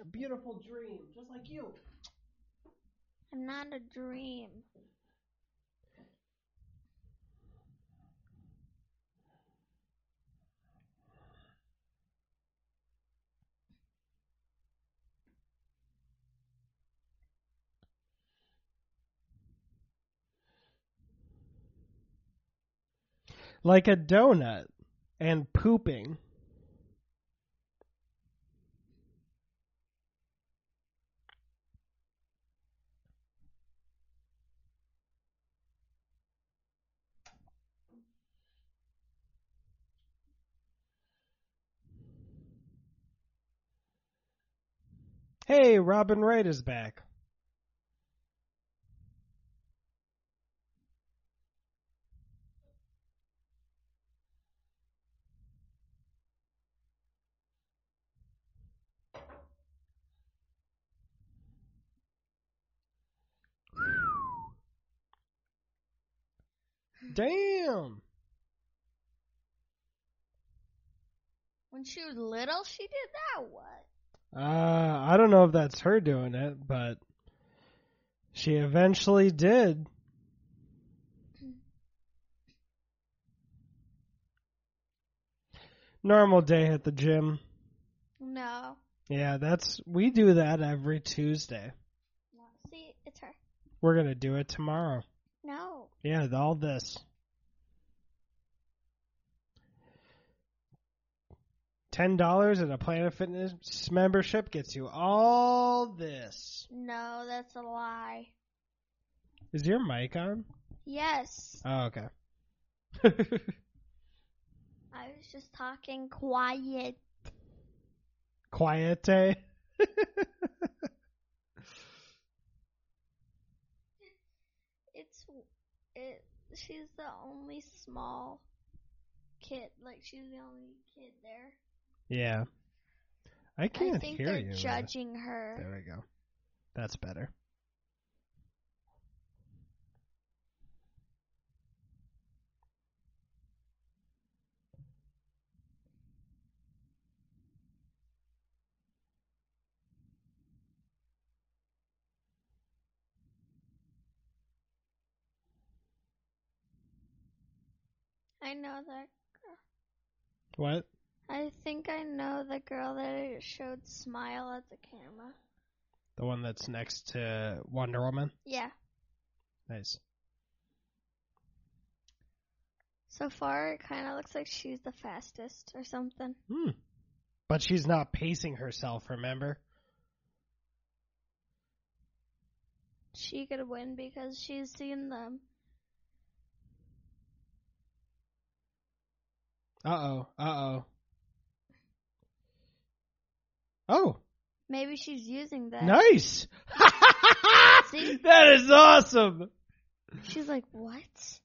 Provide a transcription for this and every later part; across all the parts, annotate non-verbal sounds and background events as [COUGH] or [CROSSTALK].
A beautiful dream, just like you. I'm not a dream. Like a donut and pooping. Hey, Robin Wright is back. Damn. When she was little, she did that. What? Uh, I don't know if that's her doing it, but she eventually did. Normal day at the gym. No. Yeah, that's we do that every Tuesday. No. See, it's her. We're gonna do it tomorrow. No. Yeah, all this. Ten dollars and a Planet Fitness membership gets you all this. No, that's a lie. Is your mic on? Yes. Oh, okay. [LAUGHS] I was just talking quiet. Quiete. [LAUGHS] It's it. She's the only small kid. Like she's the only kid there. Yeah. I can't I think hear they're you. really. judging her. There we go. That's better. I know that. What? I think I know the girl that showed smile at the camera. The one that's next to Wonder Woman? Yeah. Nice. So far, it kind of looks like she's the fastest or something. Hmm. But she's not pacing herself, remember? She could win because she's seen them. Uh oh. Uh oh. Oh, Maybe she's using that. nice! [LAUGHS] See? that is awesome! She's like, what?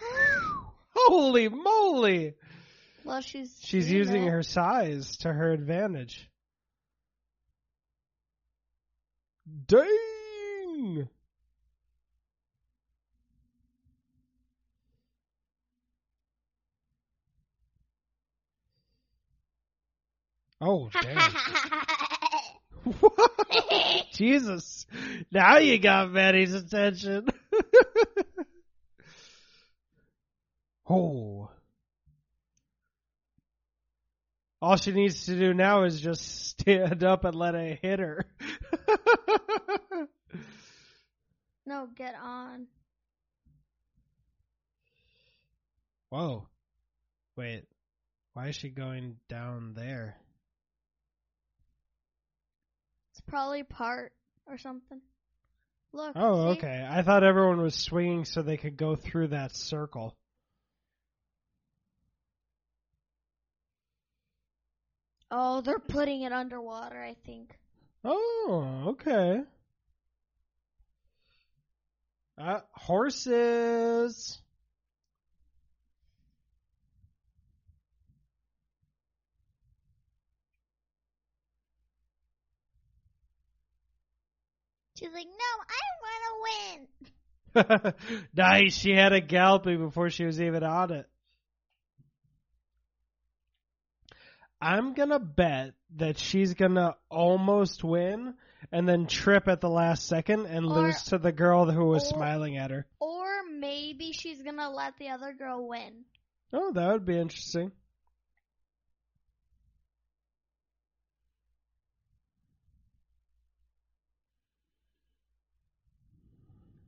[GASPS] Holy moly! well, she's She's using it. her size to her advantage. Dang! Oh, [LAUGHS] damn. [LAUGHS] Jesus. Now you got Maddie's attention. [LAUGHS] oh. All she needs to do now is just stand up and let it hit her. no, get on. Whoa. Wait. Why is she going down there? Probably part or something. Look. Oh, see? okay. I thought everyone was swinging so they could go through that circle. Oh, they're putting it underwater, I think. Oh, okay. Uh, horses. She's like, no, I want to win. [LAUGHS] nice. She had a galloping before she was even on it. I'm gonna bet that she's gonna almost win and then trip at the last second and Or- lose to the girl who was or- smiling at her. Or maybe she's gonna let the other girl win. Oh, that would be interesting.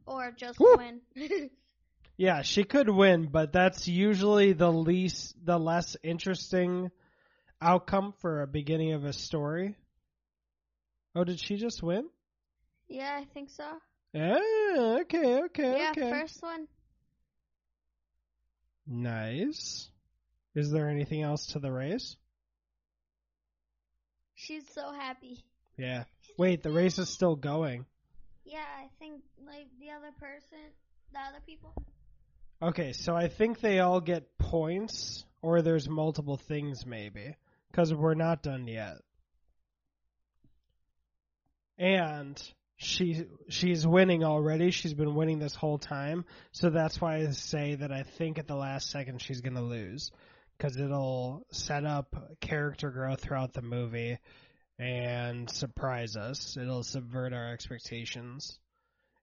Or just Woo. win. [LAUGHS] Yeah, she could win, but that's usually the least, the less interesting outcome for a beginning of a story. Oh, did she just win? yeah, I think so. Ah, okay, okay, yeah, okay. first one. Nice. Is there anything else to the race? She's so happy. Yeah. Wait, the race is still going. Yeah, I think like the other person, the other people. Okay, so I think they all get points, or there's multiple things maybe, because we're not done yet. And she she's winning already. She's been winning this whole time, so that's why I say that I think at the last second she's gonna lose, because it'll set up character growth throughout the movie and surprise us. It'll subvert our expectations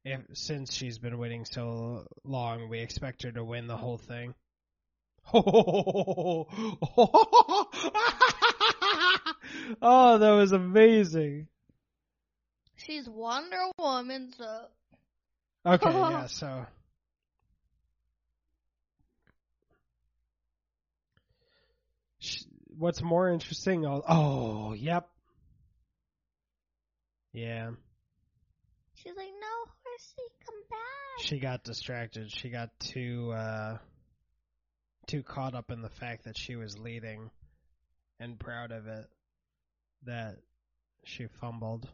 if since she's been waiting so long, we expect her to win the whole thing. [LAUGHS] oh, that was amazing. She's Wonder Woman, so Okay, [LAUGHS] yeah, so what's more interesting? Oh, yep. Yeah, she's like, "No, horsey, come back." she got distracted. She got too uh too caught up in the fact that she was leading and proud of it that she fumbled.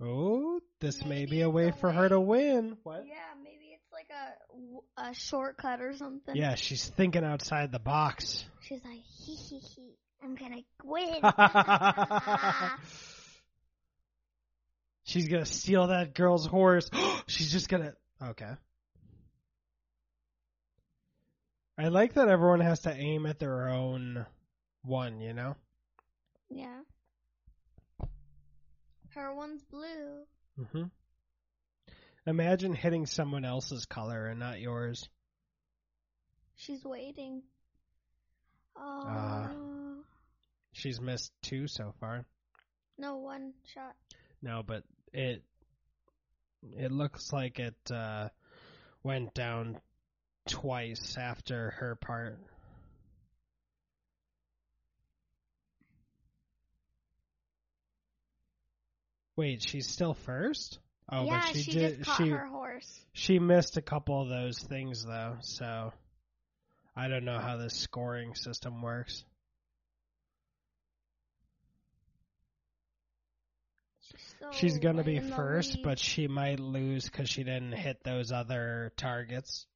Oh, this may be a way for her to win. What? Yeah, maybe it's like a a shortcut or something. Yeah, she's thinking outside the box. She's like, "Hee hee hee, I'm gonna win." [LAUGHS] she's gonna steal that girl's horse. [GASPS] she's just gonna. Okay. I like that everyone has to aim at their own one, you know? yeah. Her one's blue. hmm Imagine hitting someone else's color and not yours. She's waiting. Oh. Ah. She's missed two so far. no, one shot. No, but it it looks like it uh went down twice after her part. Wait, she's still first? Oh, yeah, but she, she, did just caught she her horse. she missed a couple of those things though, so I don't know how this scoring system works. So She's gonna be first, but she might lose because she didn't hit those other targets.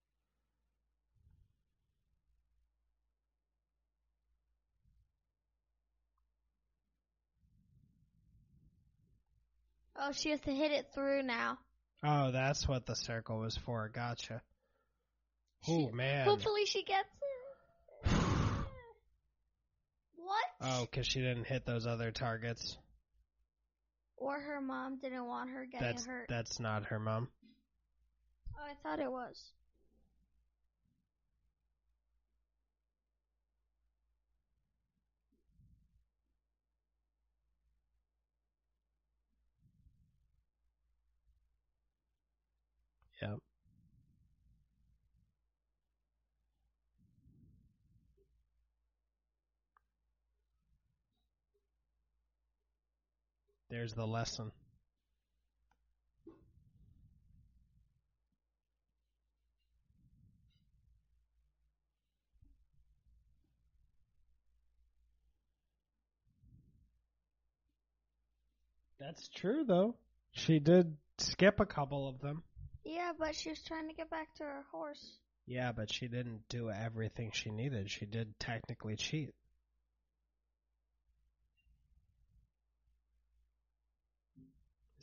oh, she has to hit it through now. Oh, that's what the circle was for. Gotcha. Oh man. Hopefully, she gets it. [SIGHS] What? Oh, because she didn't hit those other targets. Or her mom didn't want her getting That's hurt. that's not her mom. Oh, I thought it was. Yep. There's the lesson. That's true, though. She did skip a couple of them. Yeah, but she was trying to get back to her horse. Yeah, but she didn't do everything she needed. She did technically cheat.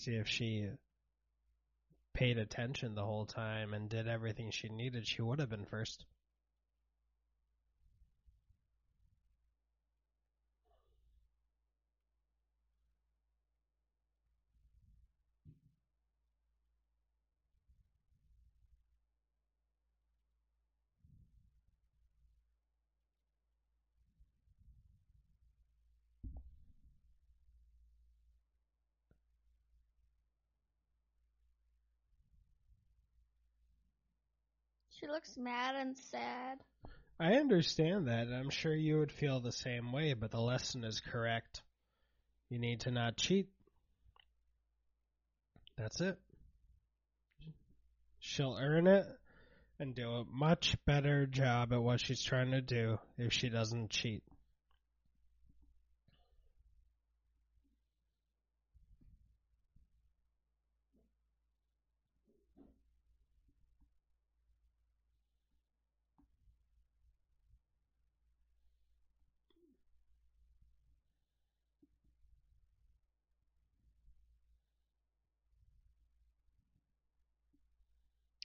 See, if she paid attention the whole time and did everything she needed, she would have been first. She looks mad and sad. I understand that, and I'm sure you would feel the same way, but the lesson is correct. You need to not cheat. That's it. She'll earn it and do a much better job at what she's trying to do if she doesn't cheat.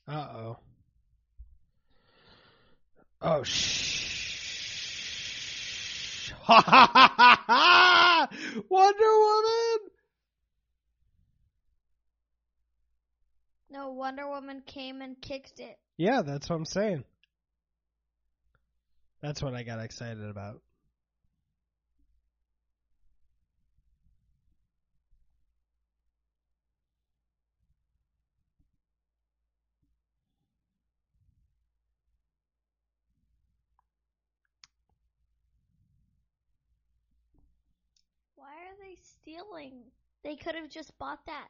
Uh oh. Oh shh. Ha ha ha ha! Wonder Woman. No, Wonder Woman came and kicked it. Yeah, that's what I'm saying. That's what I got excited about. Why are they stealing? They could have just bought that.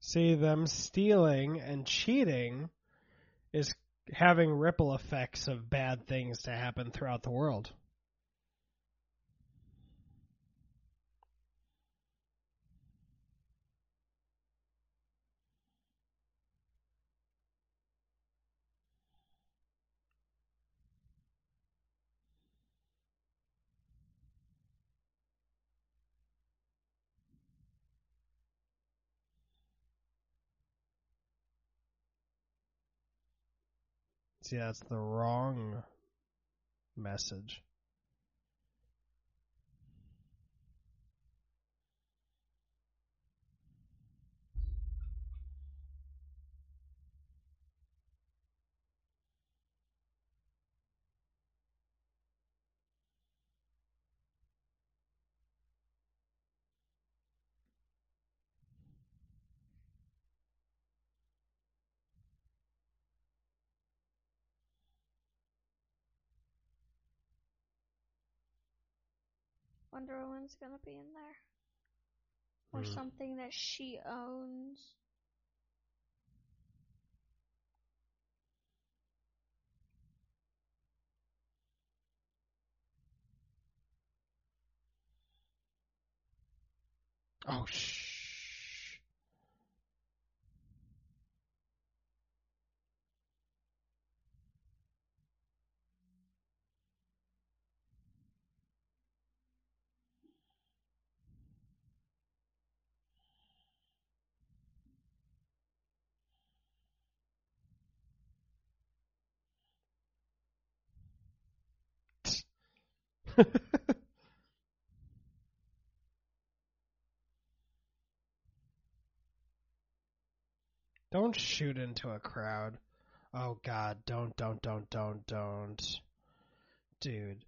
See, them stealing and cheating is having ripple effects of bad things to happen throughout the world. See, that's the wrong message. Wonder Woman's gonna be in there. Or Hmm. something that she owns. Oh, shh. [LAUGHS] don't shoot into a crowd. Oh god, don't, don't, don't, don't, don't. Dude.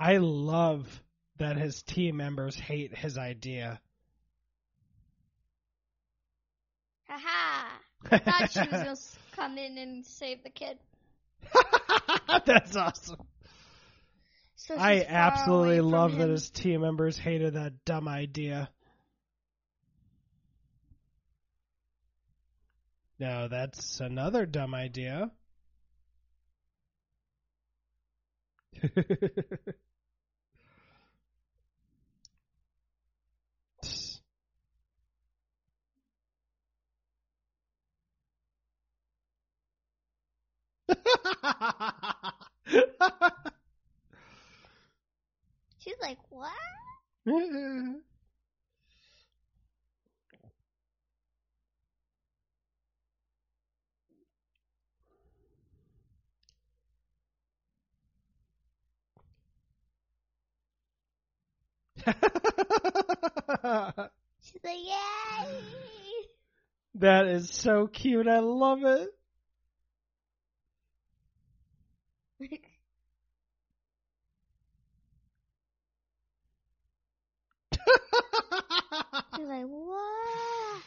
I love that his team members hate his idea. Haha! [LAUGHS] I thought she was gonna come in and save the kid. [LAUGHS] That's awesome. So I absolutely love that his team members hated that dumb idea. No, that's another dumb idea. [LAUGHS] [LAUGHS] She's like, what? [LAUGHS] She's like, yay! That is so cute. I love it. She's like, what?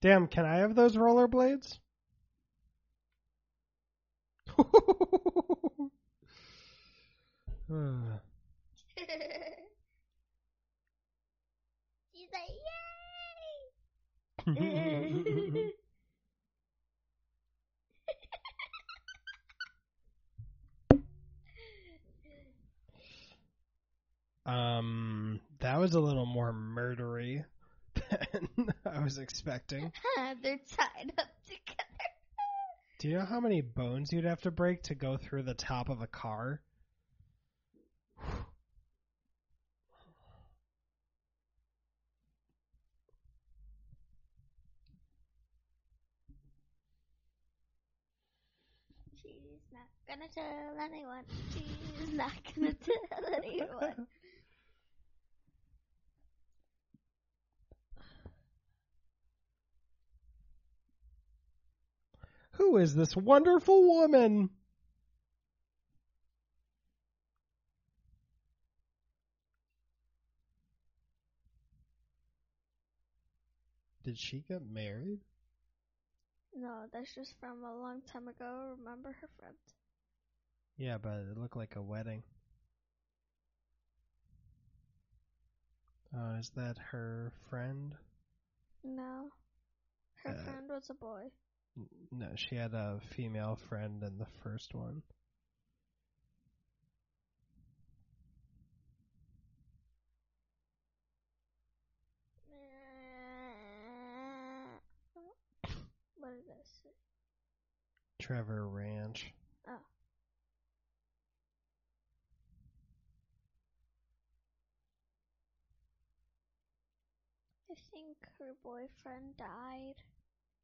Damn, can I have those rollerblades? Uh, [LAUGHS] [SIGHS] [SIGHS] [LAUGHS] She's like, yay! [LAUGHS] um, that was a little more murdery [LAUGHS] than I was expecting. They're tied up together. Do you know how many bones you'd have to break to go through the top of a car? [SIGHS] [SIGHS] She's not gonna tell anyone. She's not gonna [LAUGHS] tell anyone. Who is this wonderful woman? Did she get married? No, that's just from a long time ago. Remember her friend? Yeah, but it looked like a wedding. Oh, is that her friend? No. Her Uh, friend was a boy. N- No, she had a female friend in the first one. [COUGHS] What is this? Trevor Ranch. Oh. I think her boyfriend died.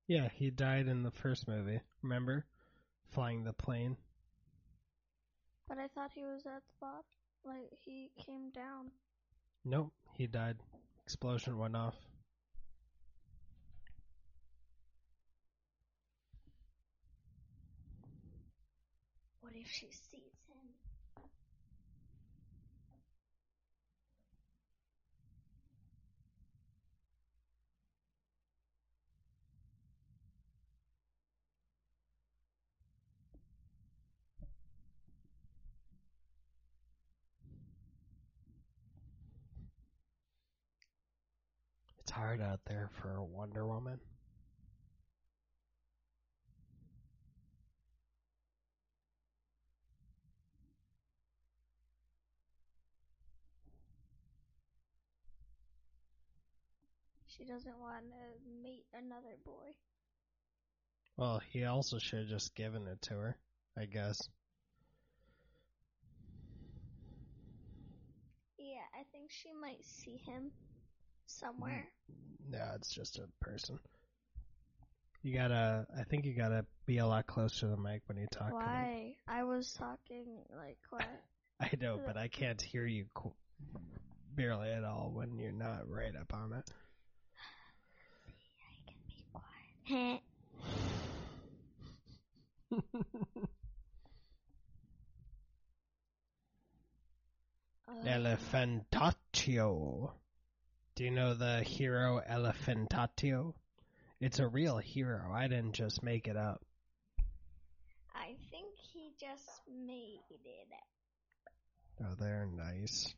Yeah, he died in the first movie. Remember? Flying the plane. But I thought he was at the bottom. Like, he came down. Nope, he died. Explosion went off. What if she sees him? It's hard out there for Wonder Woman. She doesn't want to meet another boy. Well, he also should have just given it to her, I guess. Yeah, I think she might see him somewhere. Mm-hmm. No, it's just a person. You gotta, I think you gotta be a lot closer to the mic when you talk. Why? I was talking like quiet. [LAUGHS] I know, but I can't hear you qu- barely at all when you're not right up on it. [SIGHS] I can be quiet. [LAUGHS] Do you know the hero Elephantatio? It's a real hero. I didn't just make it up. I think he just made it. up. Oh, they're nice.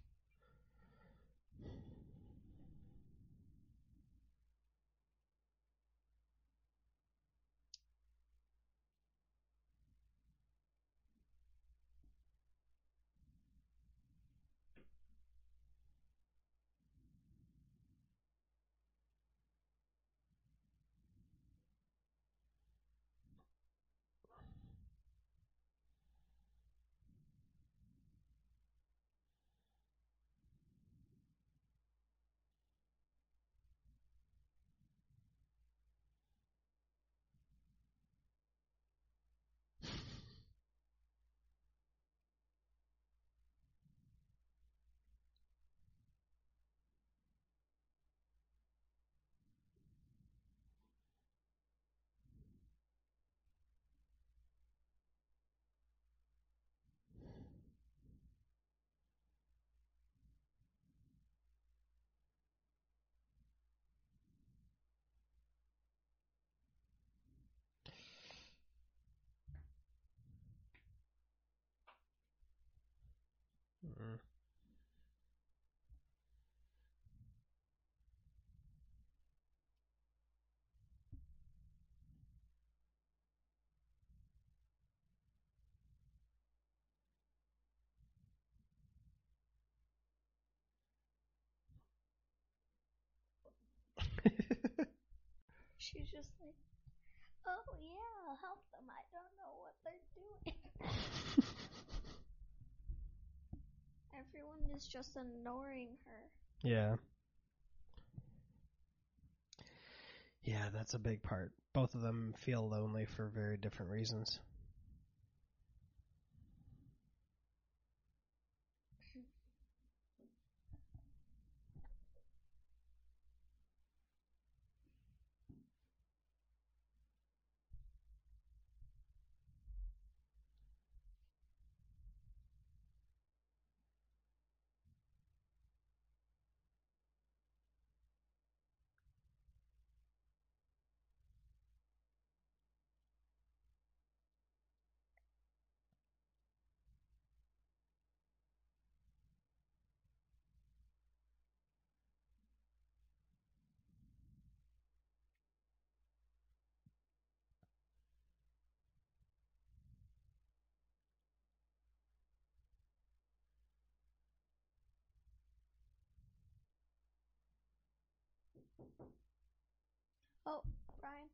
She's just like, oh yeah, I'll help them. I don't know what they're doing. [LAUGHS] Everyone is just ignoring her. Yeah. Yeah, that's a big part. Both of them feel lonely for very different reasons. Oh, Brian.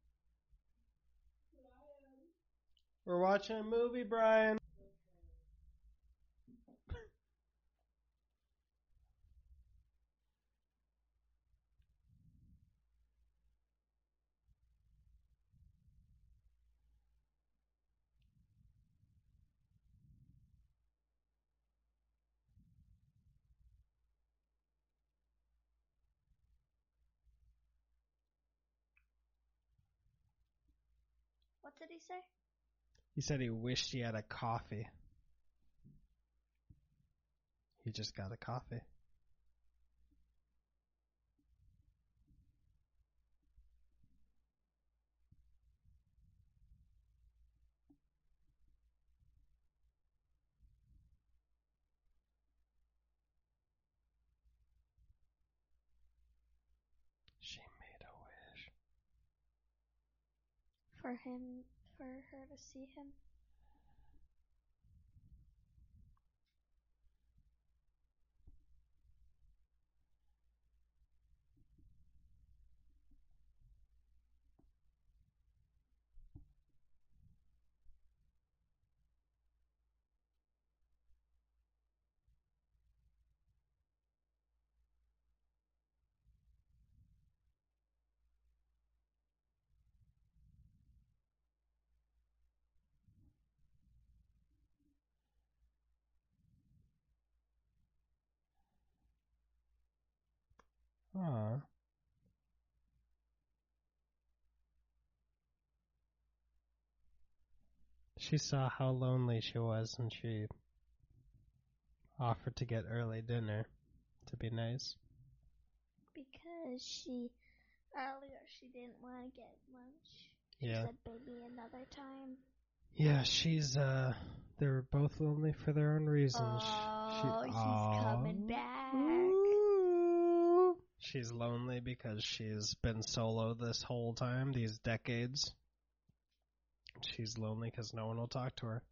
We're watching a movie, Brian. What did he say? He said he wished he had a coffee. He just got a coffee. For him, for her to see him. Aw. She saw how lonely she was and she offered to get early dinner to be nice. Because she, earlier she didn't want to get lunch. She Yeah. said maybe another time. Yeah, she's uh they're both lonely for their own reasons. Oh, he's Aw. coming back. Ooh. She's lonely because she's been solo this whole time, these decades. She's lonely because no one will talk to her.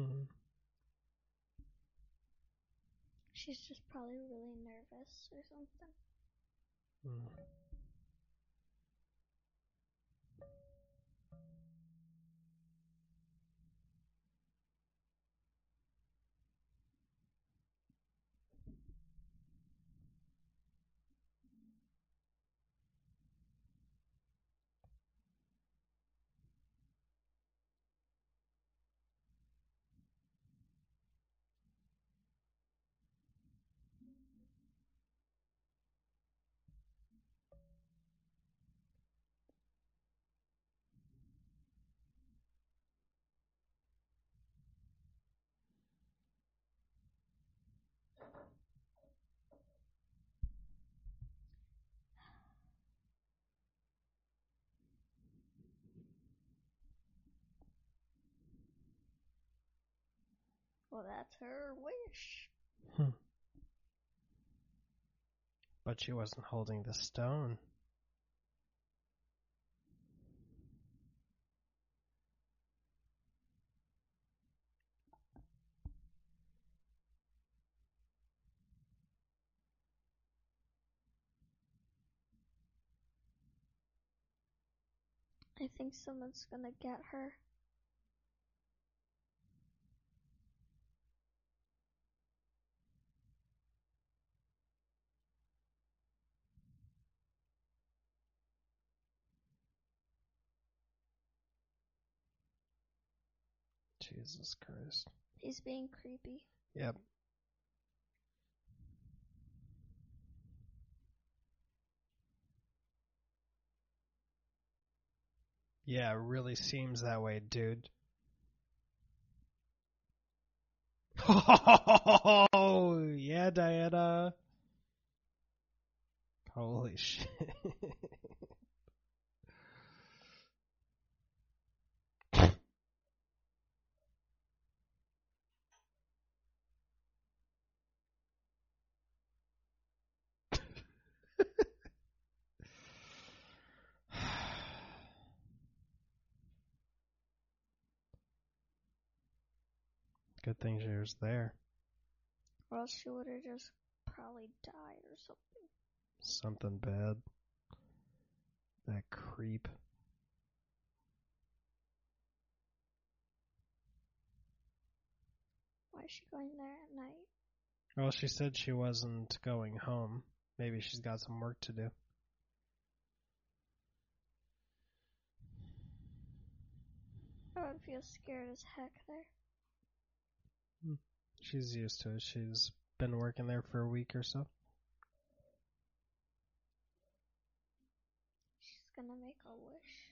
Hmm She's just probably really nervous or something. Mm. Well, that's her wish. Hmm. But she wasn't holding the stone. I think someone's gonna get her. Jesus Christ. He's being creepy. Yep. Yeah, it really seems that way, dude. [LAUGHS] Oh, yeah, Diana. Holy [LAUGHS] shit. Good thing she was there. Or else she would have just probably died or something. Something bad. That creep. Why is she going there at night? Well, she said she wasn't going home. Maybe she's got some work to do. I would feel scared as heck there. She's used to it. She's been working there for a week or so. She's gonna make a wish.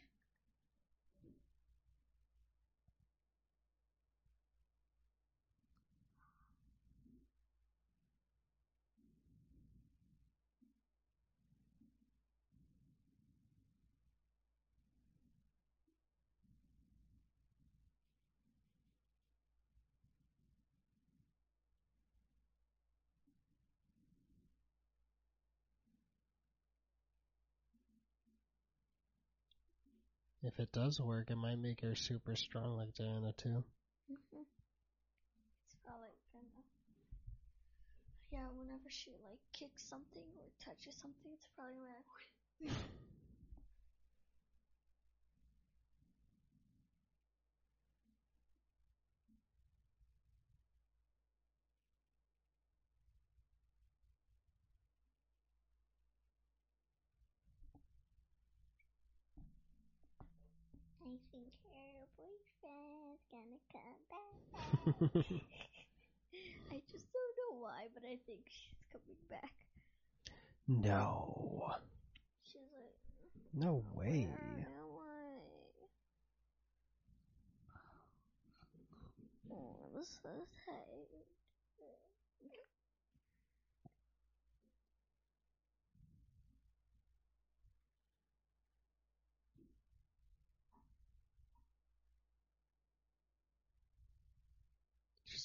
If it does work, it might make her super strong like Diana too. hmm It's probably gonna. Yeah, whenever she like kicks something or touches something, it's probably gonna. [LAUGHS] I think her boyfriend's gonna come back. [LAUGHS] [LAUGHS] I just don't know why, but I think she's coming back. no. She's like, No way. Oh, I'm so tired.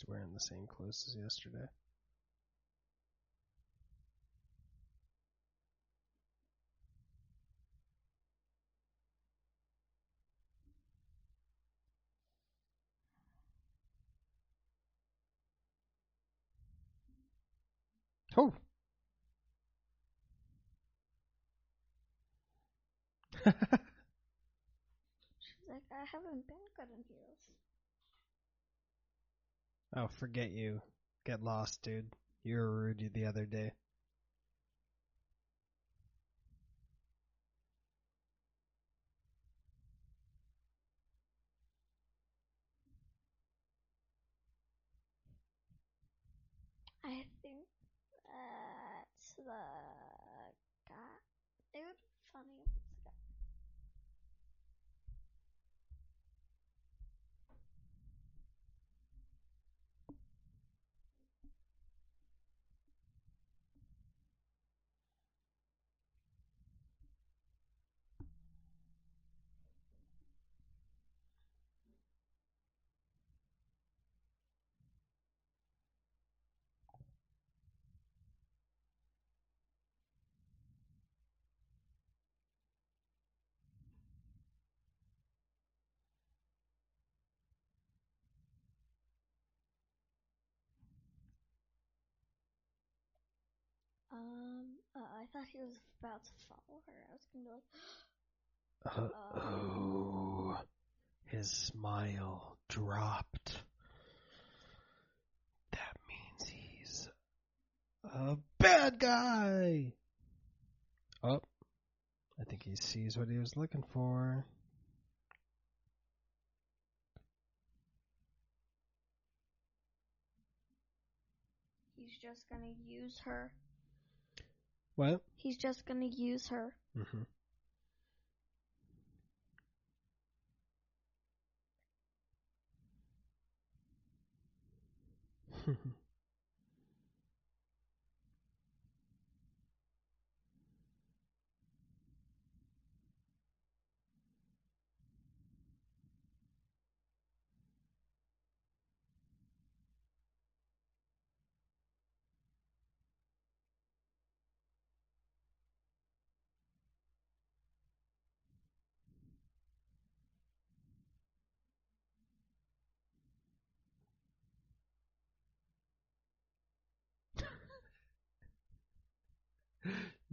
She's wearing the same clothes as yesterday. Oh. She's [LAUGHS] like, I haven't been good in heels. Oh, forget you. Get lost, dude. You were rude the other day. I think that's the guy. It would be funny if it's the guy. I thought he was about to follow her. I was gonna be like, Uh, Uh. oh, his smile dropped. That means he's a bad guy. Oh, I think he sees what he was looking for. he's just gonna use her. What? He's just gonna use her. Mm-hmm. [LAUGHS]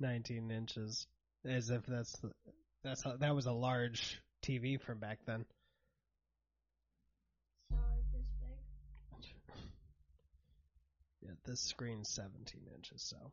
Nineteen inches, as if that's that's a, that was a large TV from back then. So like this big. Yeah, this screen's 17 inches, so.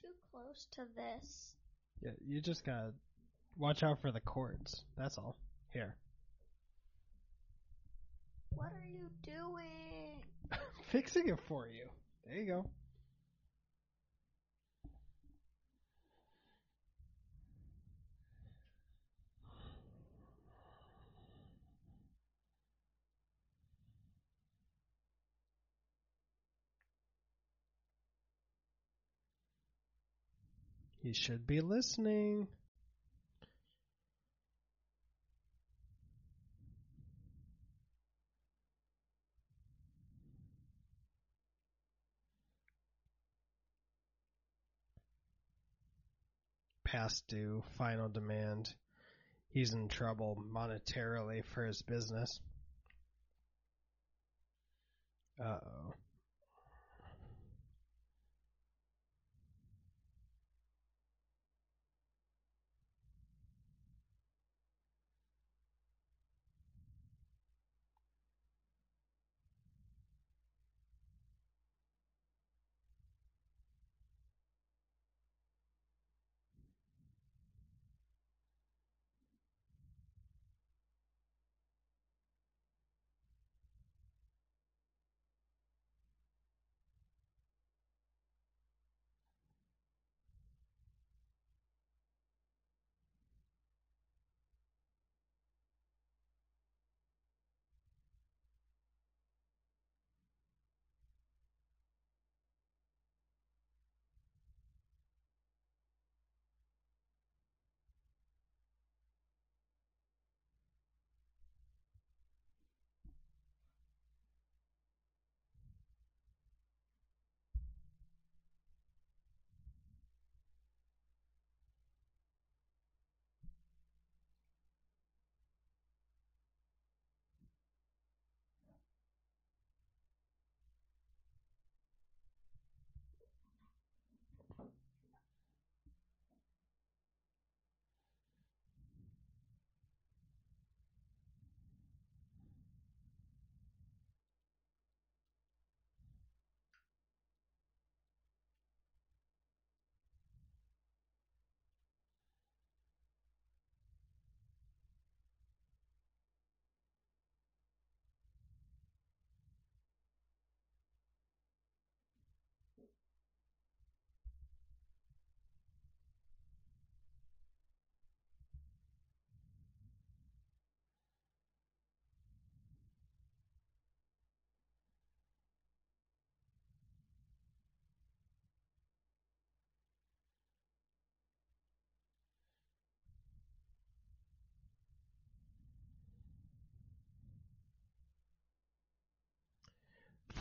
Too close to this. Yeah, you just gotta watch out for the cords. That's all. Here. What are you doing? [LAUGHS] Fixing it for you. There you go. He should be listening. Past due, final demand. He's in trouble monetarily for his business. Uh oh.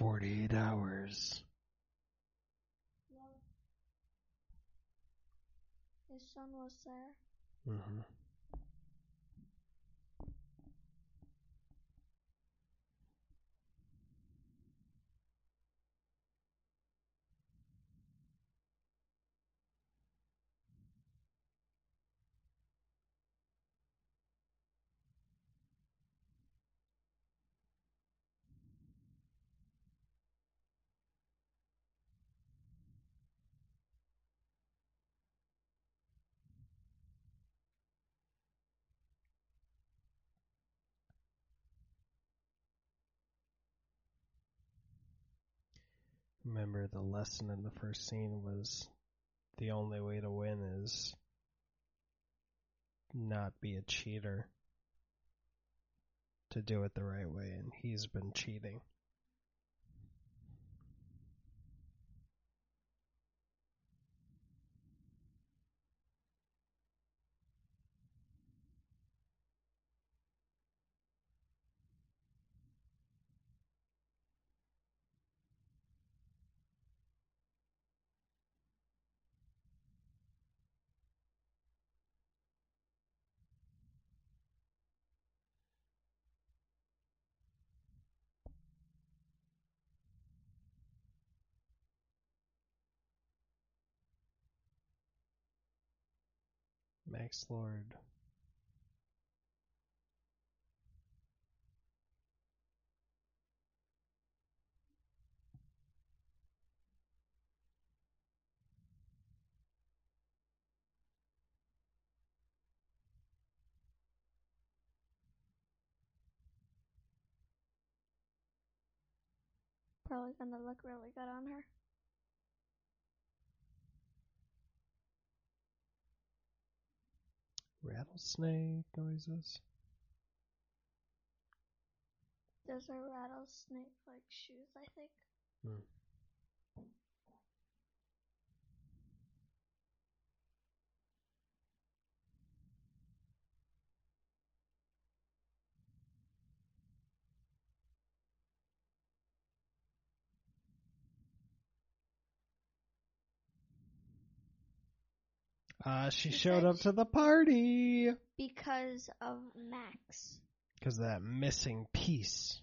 48 hours. His son was there. hmm Remember, the lesson in the first scene was the only way to win is not be a cheater. To do it the right way, and he's been cheating. Max Lord. Probably gonna look really good on her. Rattlesnake noises. Those are rattlesnake like shoes, I think. Hmm. Uh, she showed up to the party Because of Max. because that missing piece.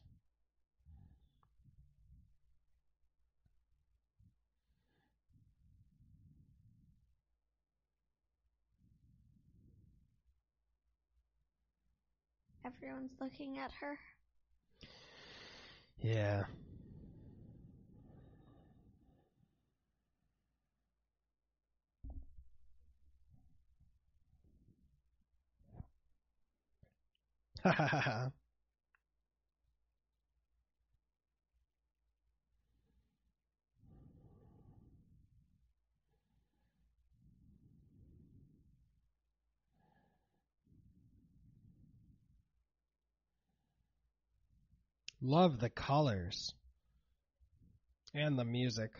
Everyone's looking at her. Yeah. Ha ha ha ha. Love the colors and the music.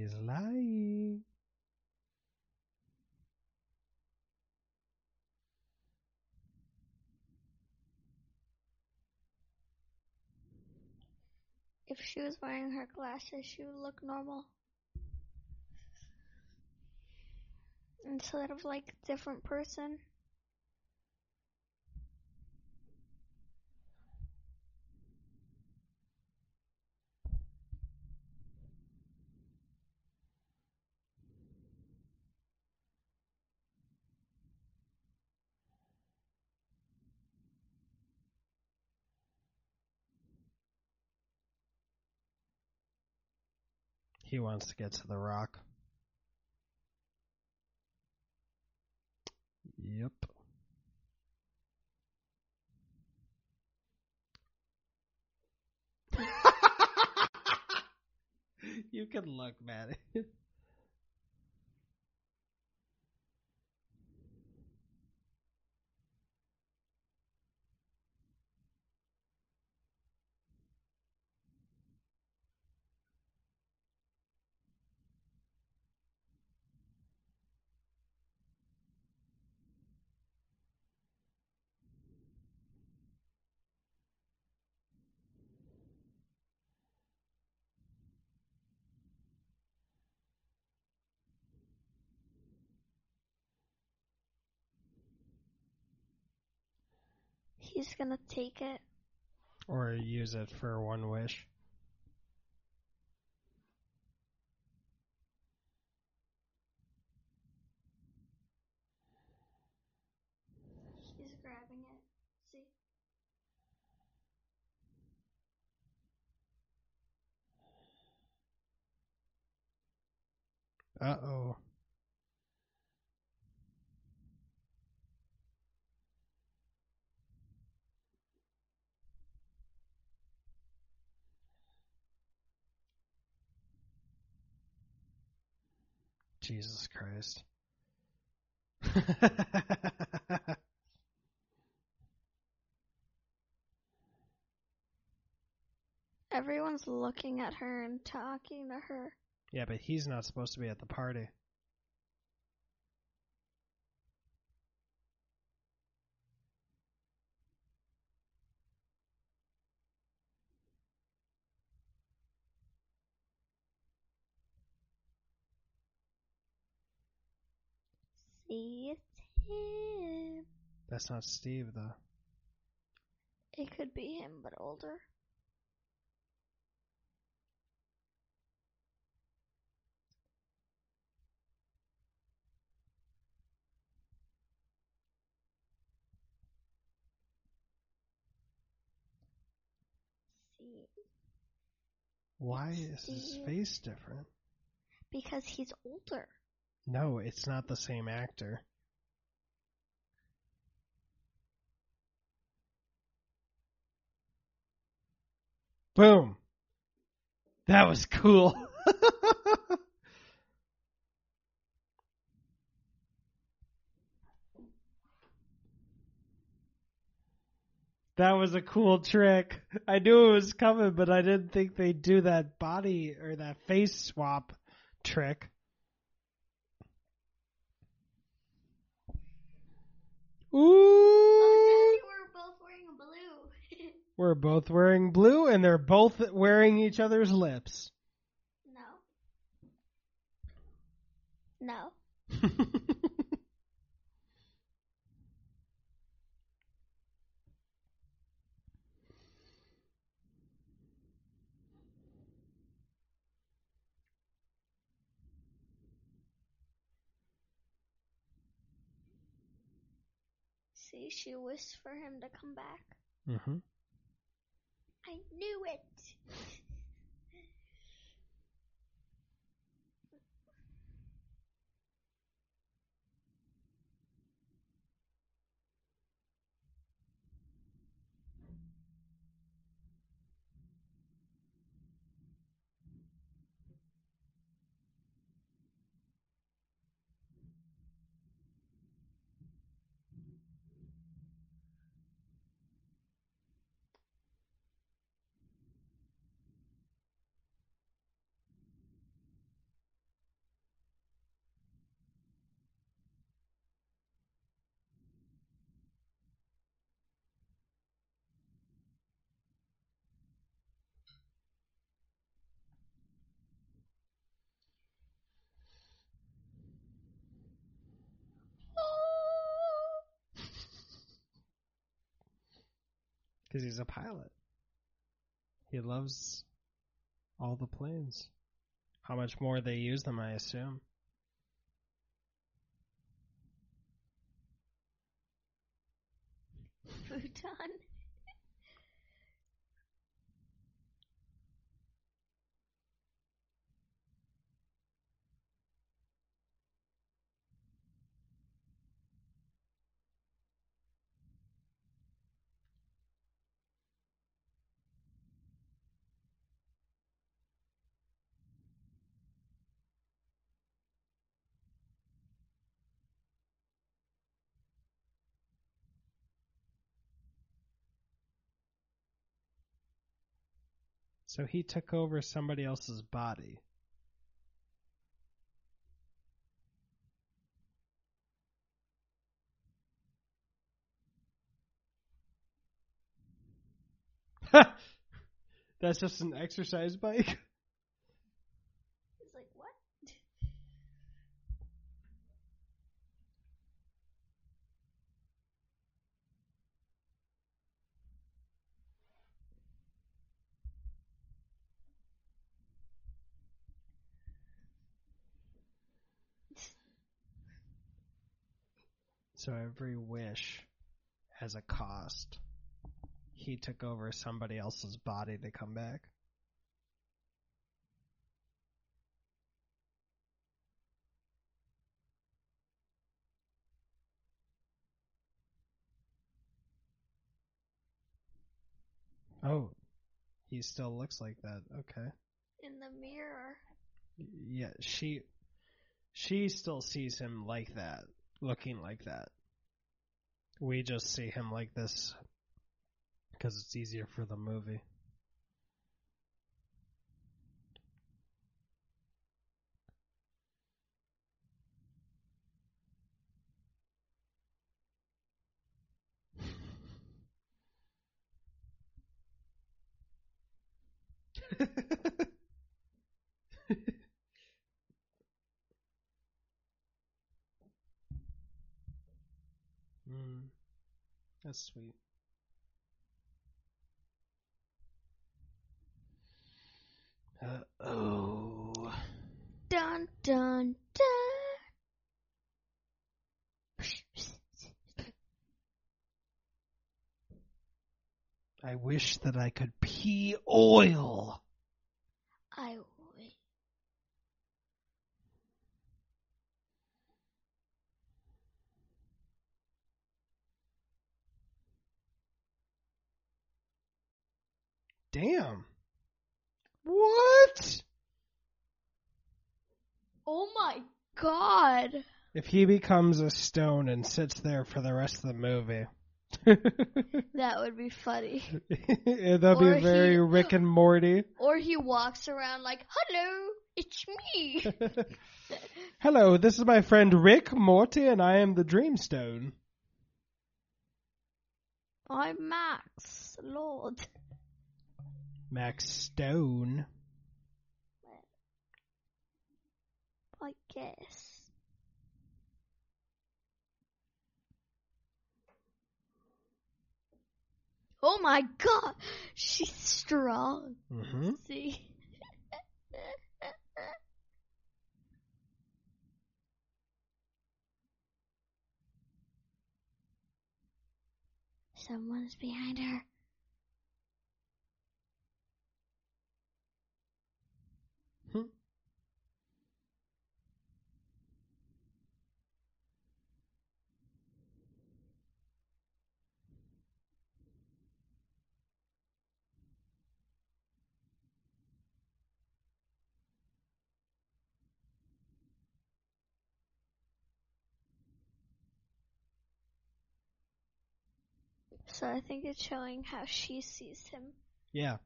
She's lying. If she was wearing her glasses, she would look normal. Instead of like a different person. He wants to get to the rock. Yep. [LAUGHS] you can look, Maddie. [LAUGHS] He's gonna take it. Or use it for one wish. He's grabbing it. See? Uh oh. Jesus Christ. [LAUGHS] Everyone's looking at her and talking to her. yeah, but he's not supposed to be at the party. It's him. That's not Steve, though. It could be him, but older. See, Why is his face different? because he's older. No, it's not the same actor. Boom. That was cool. [LAUGHS] that was a cool trick. I knew it was coming, but I didn't think they'd do that body or that face swap trick. Ooh. Oh, we're both wearing blue. [LAUGHS] We're both wearing blue and they're both wearing each other's lips. no. No. [LAUGHS] See, she wished for him to come back. hmm I knew it. Because he's a pilot. He loves all the planes. How much more they use them, I assume. [LAUGHS] Futon. So he took over somebody else's body. [LAUGHS] That's just an exercise bike. [LAUGHS] So every wish has a cost. He took over somebody else's body to come back. Oh, he still looks like that. Okay. In the mirror. Yeah, she she still sees him like that, looking like that. We just see him like this because it's easier for the movie. [LAUGHS] that's sweet. Uh, oh. Dun dun dun. I wish that I could pee oil. I Damn. What? Oh my god. If he becomes a stone and sits there for the rest of the movie. [LAUGHS] That would be funny. [LAUGHS] That'll Or be very he- [LAUGHS] Rick and Morty. Or he walks around like, hello, it's me. Hello, this is my friend Rick Morty, and I am the Dreamstone. I'm Max, Lord. Max Stone. I guess. Oh my god, she's strong. Mm-hmm. [LAUGHS] See? Someone's behind her. So I think it's showing how she sees him. Yeah.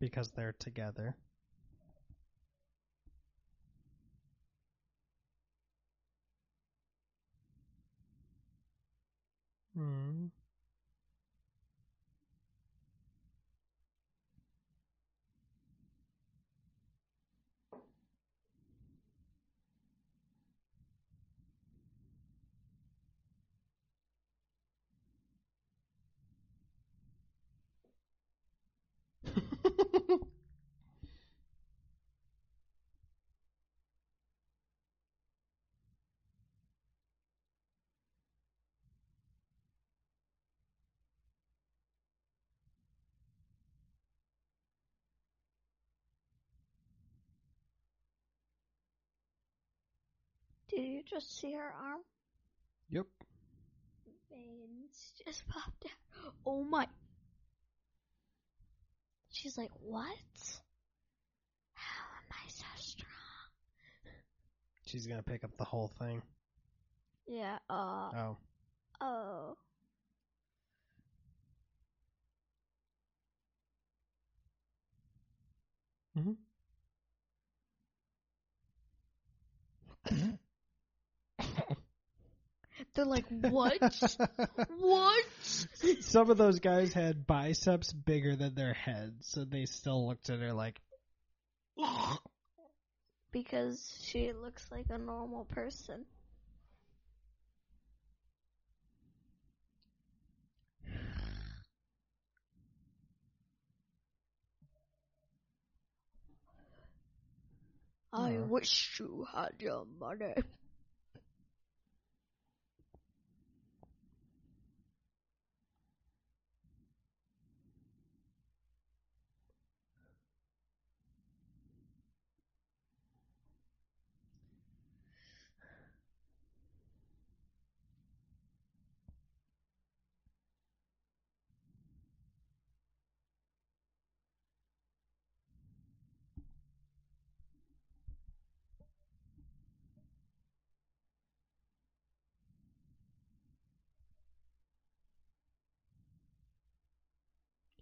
Because they're together. Hmm. Did you just see her arm? yep. Veins just popped out. Oh my. She's like, what? How am I so strong? She's gonna pick up the whole thing. Yeah, uh, Oh. oh. Mm-hmm. [LAUGHS] They're like, what? [LAUGHS] what? Some of those guys had biceps bigger than their heads, so they still looked at her like, [LAUGHS] Because she looks like a normal person. I wish you had your money.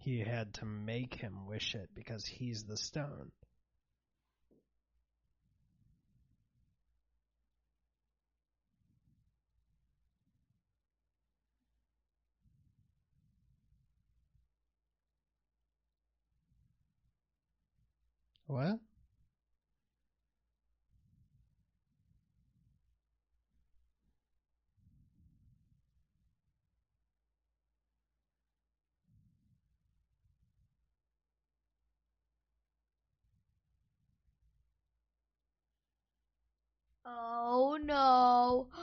He had to make him wish it because he's the stone. What? Oh no. [GASPS]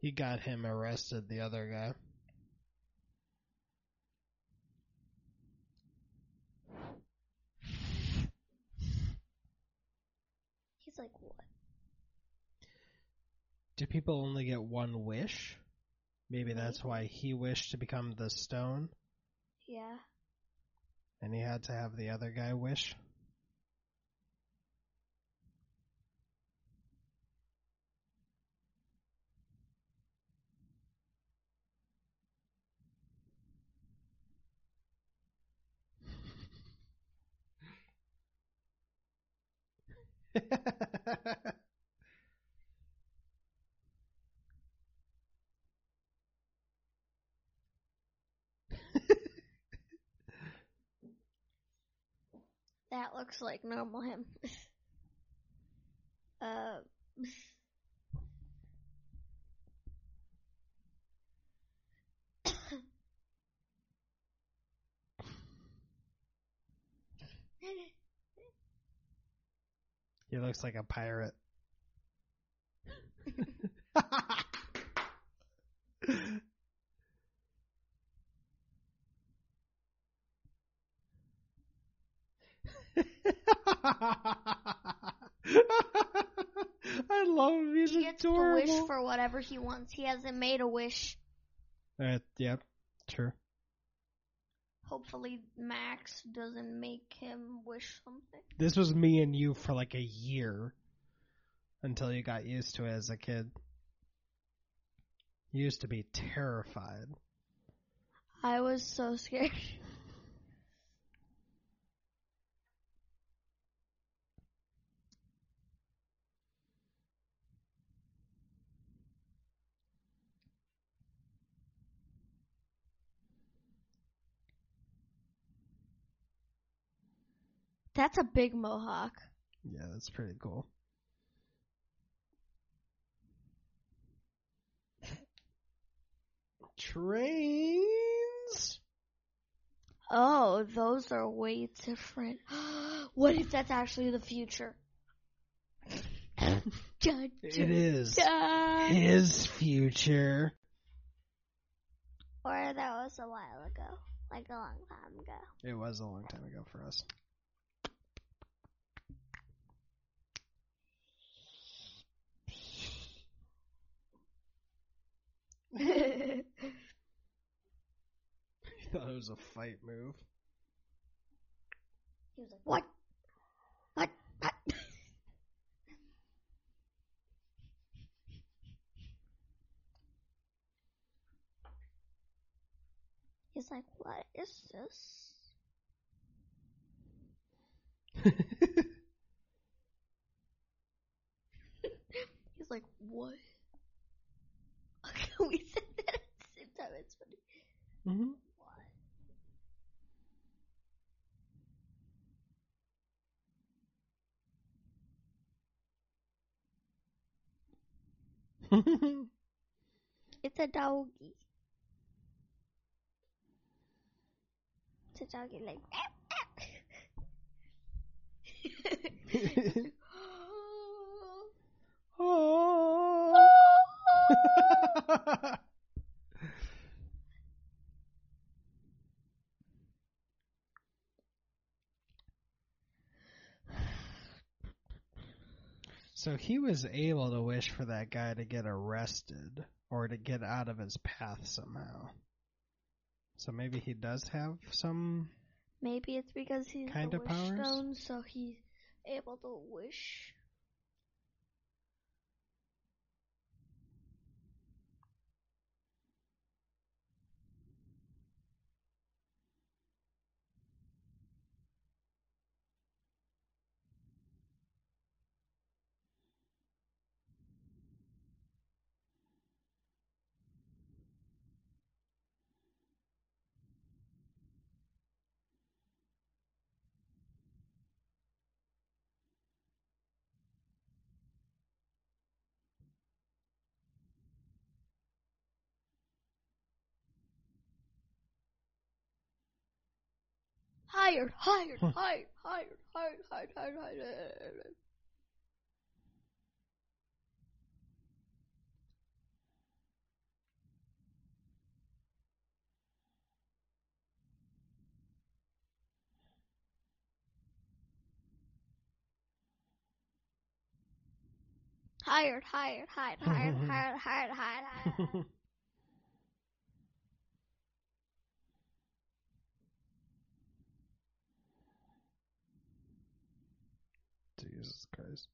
He got him arrested, the other guy. [SIGHS] He's like, what? Do people only get one wish? Maybe that's why he wished to become the stone Yeah. and he had to have the other guy wish. [LAUGHS] That looks like normal him. [LAUGHS] uh. he looks like a pirate. [LAUGHS] [LAUGHS] [LAUGHS] I love him. He's he gets adorable. to wish for whatever he wants. He hasn't made a wish. Uh, yep, true. Hopefully, Max doesn't make him wish something. This was me and you for like a year until you got used to it as a kid. You used to be terrified. I was so scared. That's a big mohawk. Yeah, that's pretty cool. Trains? Oh, those are way different. [GASPS] what if that's actually the future? [LAUGHS] It is dun. his future. Or that was a while ago, like a long time ago. It was a long time ago for us. [LAUGHS] He thought it was a fight move. He was like, "What? What? What?" [LAUGHS] He's like, "What is this?" [LAUGHS] He's like, "What?" We said that at the same time. It's funny. hmm It's a doggy. to doggy like. oh. [LAUGHS] so he was able to wish for that guy to get arrested or to get out of his path somehow. So maybe he does have some. Maybe it's because he's Kind of powers? stone, so he's able to wish. Hired, hired, Hmm. hired, hired, hired, hired, hired, hired. Hired, hired, hired, hired, hired, hired, Jesus Christ.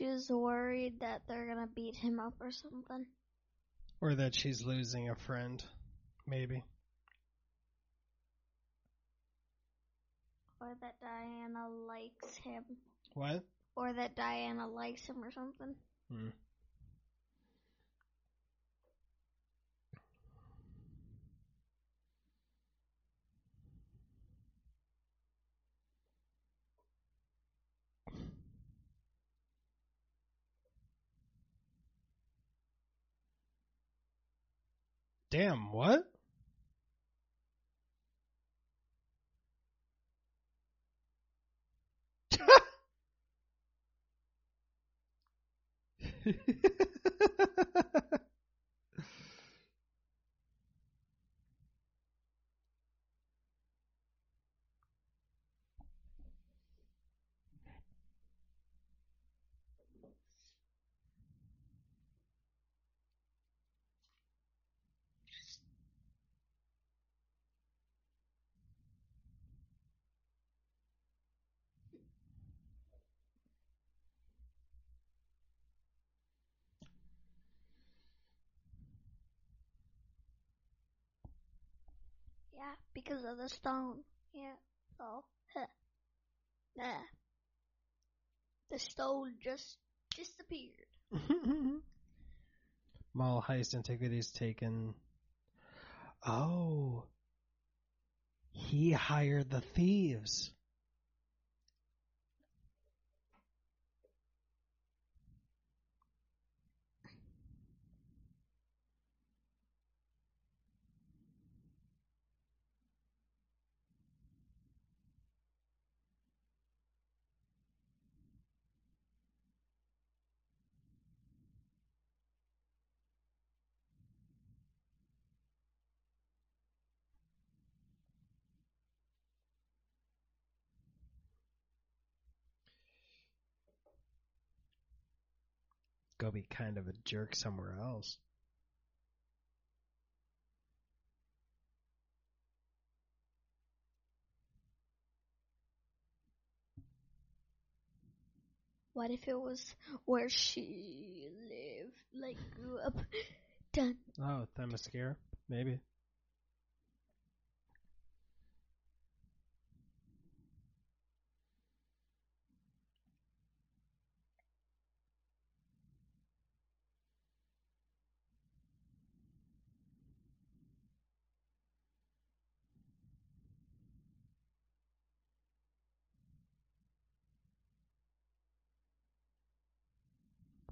She's worried that they're gonna beat him up or something? Or that she's losing a friend. Maybe. Or that Diana likes him? What? Or that Diana likes him or something? Hmm. Damn, what? [LAUGHS] Yeah, because of the stone. Yeah. So, huh. Nah. The stone just disappeared. [LAUGHS] Mall heist antiquities taken. Oh. He hired the thieves. Go be kind of a jerk somewhere else. What if it was where she lived, like grew up? [LAUGHS] Done. Oh, Themyscira? Maybe.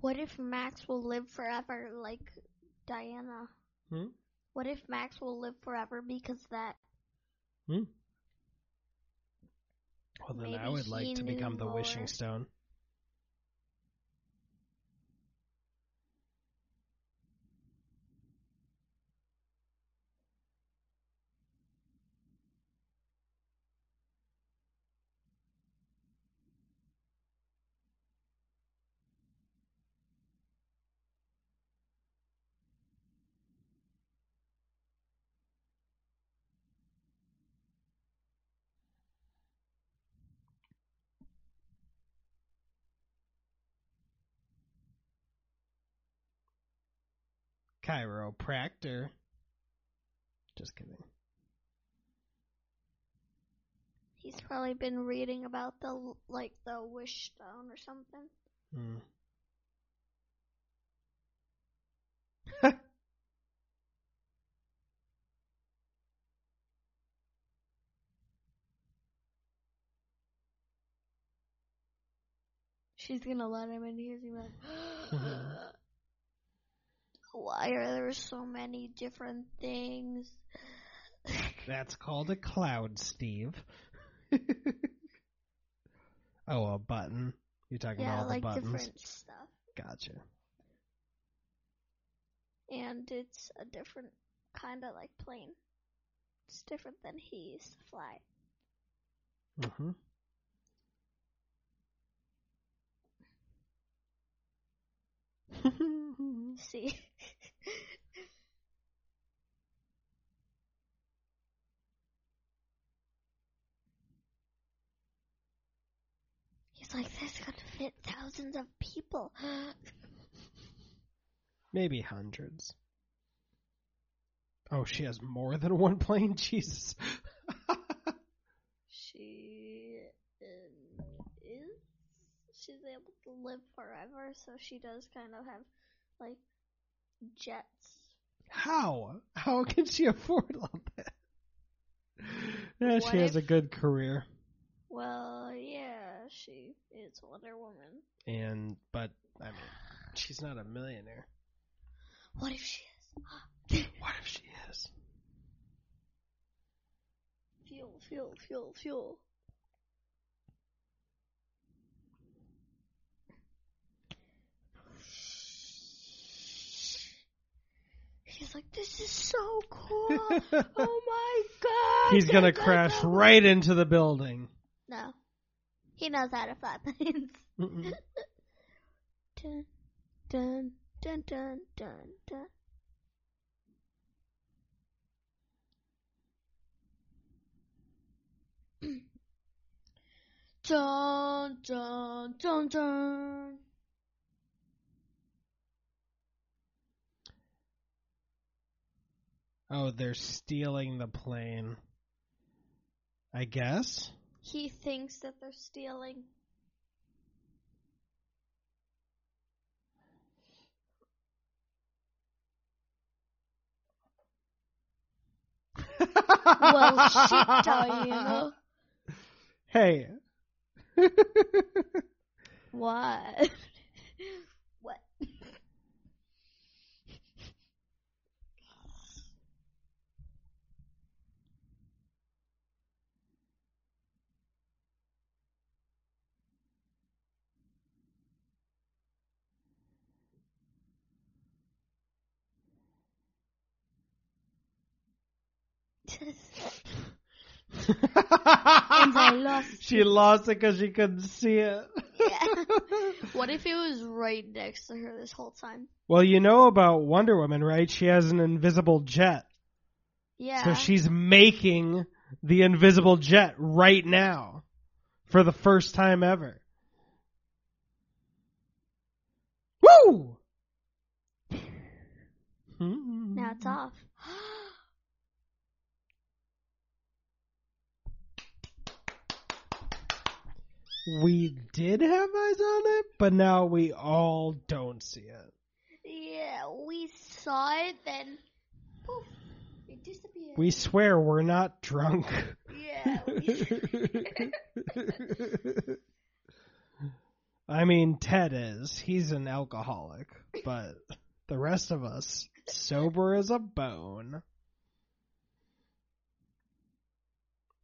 What if Max will live forever, like Diana? Hmm? What if Max will live forever because that? Well, then I would like to become knew the wishing stone. Chiropractor. Just kidding. He's probably been reading about the like the wish stone or something. Hmm. [LAUGHS] She's gonna let him in. He's gonna be like, [GASPS] [LAUGHS] Why are there so many different things? [LAUGHS] That's called a cloud, Steve. [LAUGHS] oh, a button. You're talking yeah, about all like the buttons. different stuff. Gotcha. And it's a different kind of like plane. It's different than he used to fly. Mm-hmm. [LAUGHS] See? He's like, this could fit thousands of people. [LAUGHS] Maybe hundreds. Oh, she has more than one plane? [LAUGHS] Jesus. she. She's able to live forever, so she does kind of have, like, jets. How? How can she afford all that? Yeah, What she has a good career. Well, yeah, she is Wonder Woman. And, but, I mean, she's not a millionaire. What if she is? [GASPS] What if she is? Fuel, fuel, fuel, fuel. He's like, this is so cool. [LAUGHS] oh my god. He's gonna Go, go, crash go. right into the building. No. He knows how to fly planes. [LAUGHS] Dun, dun, dun, dun, dun, dun. [CLEARS THROAT] dun, dun, dun, dun. Oh, they're stealing the plane. I guess? He thinks that they're stealing. well, shit, Diana. [LAUGHS] Hey. [LAUGHS] What? what? [LAUGHS] and I [LAUGHS] lost. she lost it because she couldn't see it. Yeah. [LAUGHS] What if it was right next to her this whole time? Well, you know about Wonder Woman, right? She has an invisible jet. Yeah. So she's making the invisible jet right now for the first time ever. Woo! now it's [LAUGHS] off. We did have eyes on it, but now we all don't see it. yeah, we saw it, then poof, it disappeared. We swear we're not drunk. yeah. We... [LAUGHS] [LAUGHS] I mean, Ted is. He's an alcoholic, but the rest of us, sober as a bone.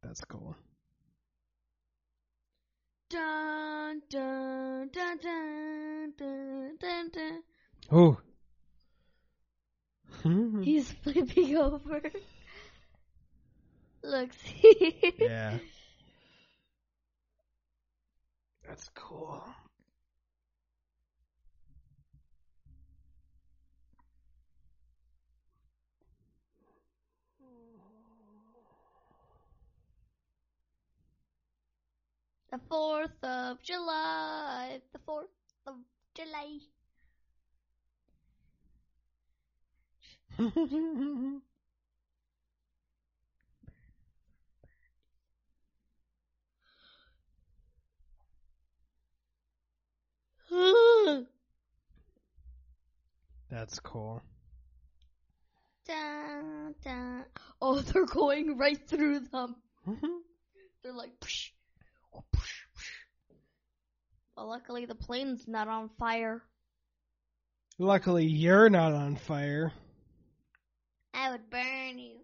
That's cool. Dun, dun, dun, dun, dun, dun, dun. Ooh. [LAUGHS] [LAUGHS] He's flipping over. [LAUGHS] Look, see? yeah. That's cool. The 4th of July. The 4th of July. [LAUGHS] That's cool. dun, dun. Oh, [LAUGHS] they're going right through them. [LAUGHS] They're like, psh. Oh, well, luckily the plane's not on fire. Luckily, you're not on fire. I would burn you.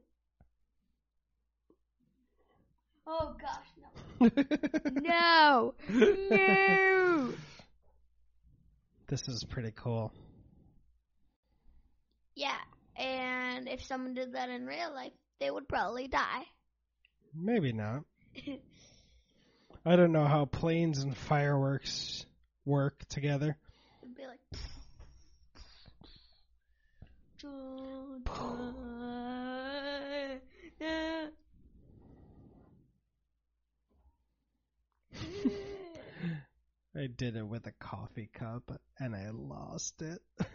Oh gosh, no. [LAUGHS] No! No! [LAUGHS] This is pretty cool. Yeah, and if someone did that in real life, they would probably die. Maybe not. [LAUGHS] I don't know how planes and fireworks work together. It'd be like. [LAUGHS] I did it with a coffee cup and I lost it. [LAUGHS]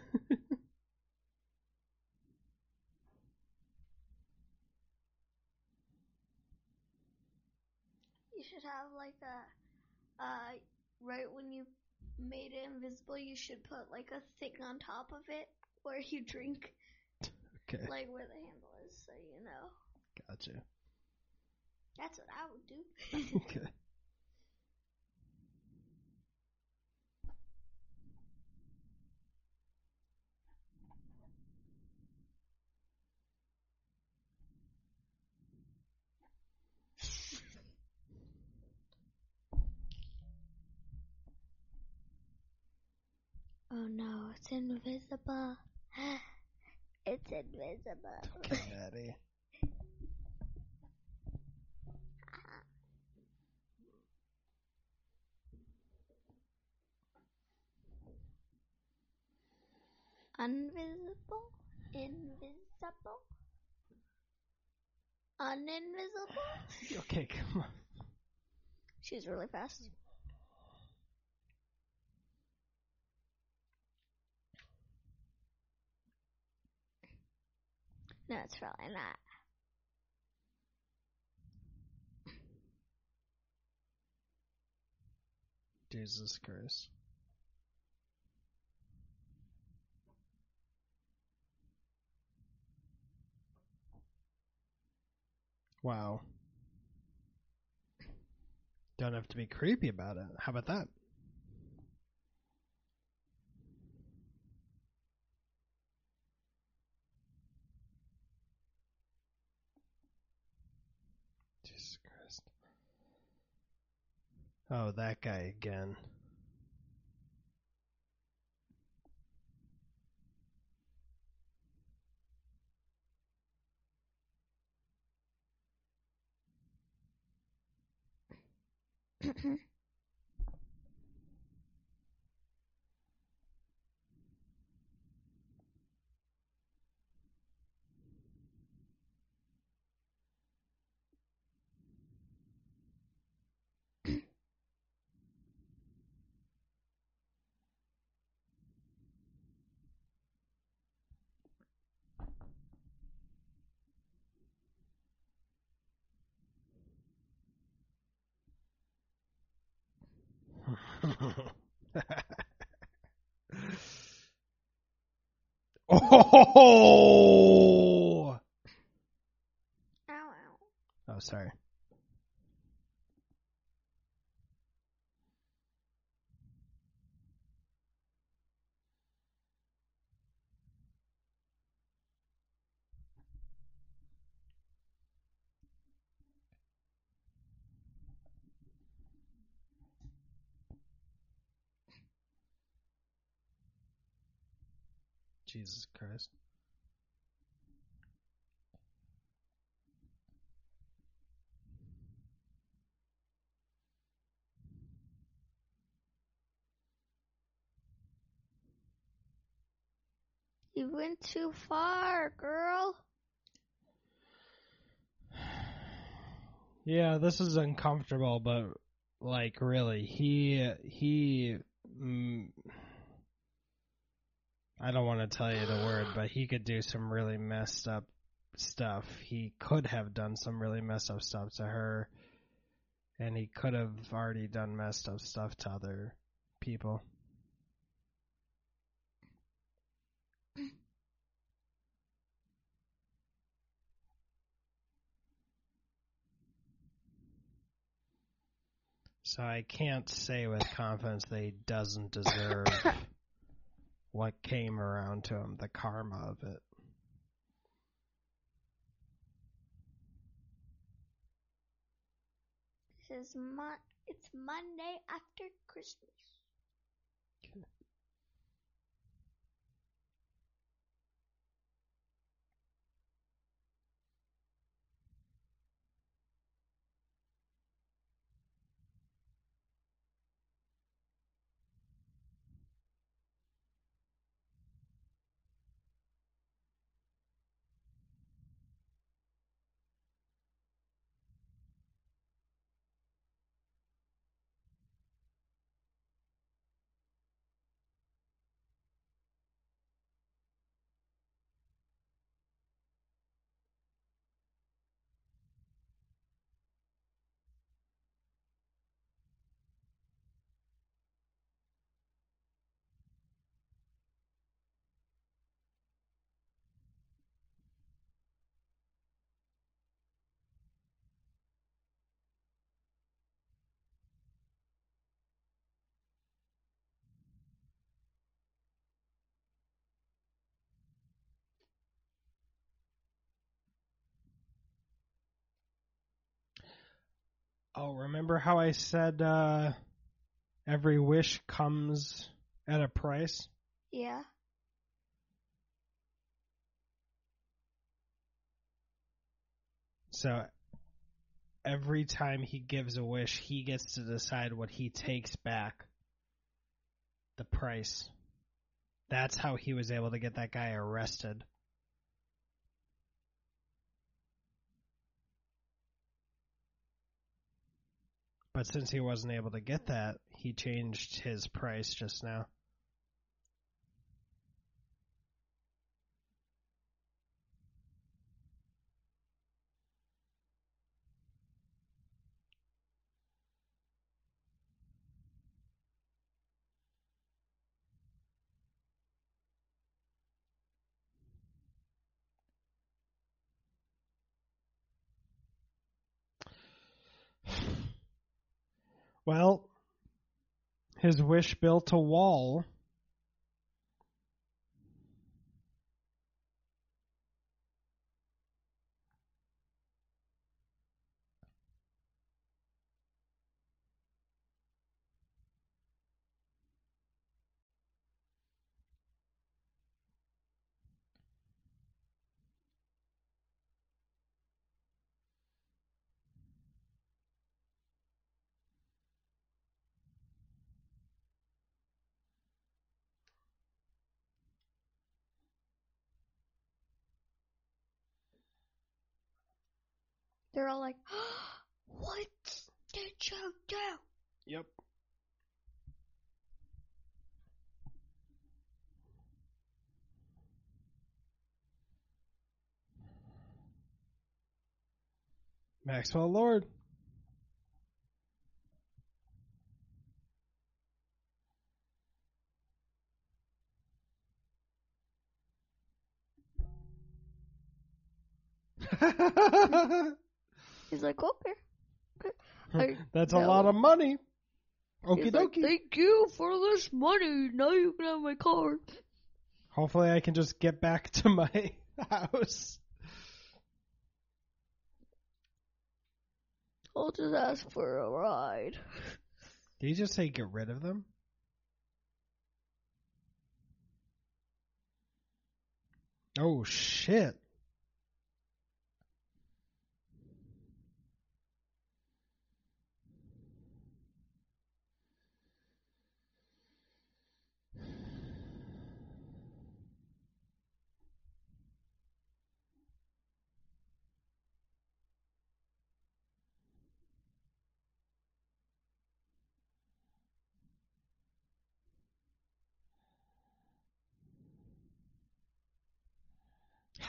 You should have like a, uh, right when you made it invisible, you should put like a thing on top of it where you drink, okay, like where the handle is, so you know. gotcha. That's what I would do. [LAUGHS] Okay. oh no, it's invisible. [GASPS] It's invisible. Okay, Daddy. Invisible? [LAUGHS] Invisible? Uninvisible? [LAUGHS] Okay, come on. She's really fast. No, it's really not. Jesus Christ. Wow. Don't have to be creepy about it. How about that? Jesus Christ. Oh, that guy again. [CLEARS THROAT] oh! Ow, ow. Oh, sorry. Jesus Christ. You went too far, girl. Yeah, this is uncomfortable, but like really, he he. Mm, I don't want to tell you the word, but he could do some really messed up stuff. He could have done some really messed up stuff to her, and he could have already done messed up stuff to other people. So I can't say with confidence that he doesn't deserve [LAUGHS] what came around to him, the karma of it. This is it's Monday after Christmas. Oh, remember how I said uh, every wish comes at a price? Yeah. So every time he gives a wish, he gets to decide what he takes back. The price. That's how he was able to get that guy arrested. But since he wasn't able to get that, he changed his price just now. Well, his wish built a wall. They're all like, [GASPS] "What did you do?" Yep. Maxwell Lord. [LAUGHS] He's like, "Okay." I- That's a no. lot of money. Okie like, dokie. Thank you for this money. Now you can have my car. Hopefully, I can just get back to my [LAUGHS] house. I'll just ask for a ride. Did you just say get rid of them? Oh shit.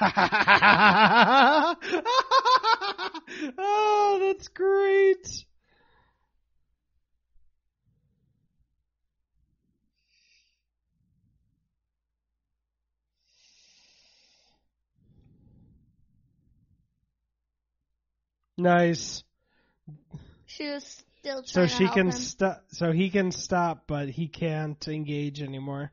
[LAUGHS] oh, that's great. Nice. She was still So she can stop. So he can stop, but he can't engage anymore.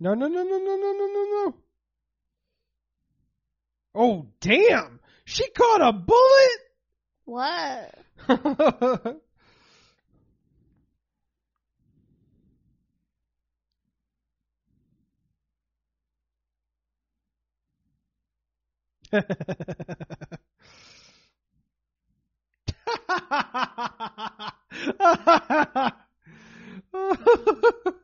No, no, no, no, no, no, no, no, no. Oh, damn! She caught a bullet? What? [LAUGHS] [LAUGHS]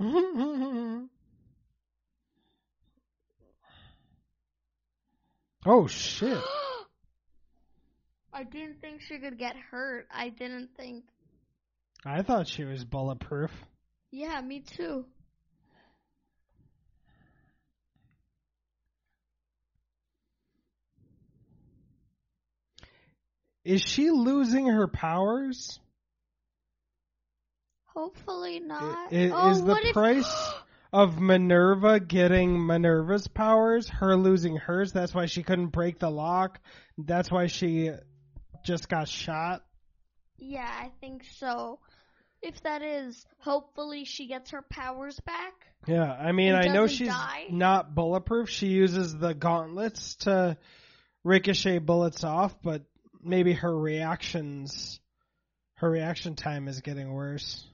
[LAUGHS] oh shit. [GASPS] I didn't think she could get hurt. I didn't think. I thought she was bulletproof. Yeah, me too. Is she losing her powers? Hopefully not. I- oh, is the what if- price of Minerva getting Minerva's powers her losing hers? That's why she couldn't break the lock. That's why she just got shot. yeah, I think so. If that is, hopefully she gets her powers back. Yeah, I mean, I know she's die? not bulletproof. She uses the gauntlets to ricochet bullets off, but maybe her reactions, her reaction time is getting worse.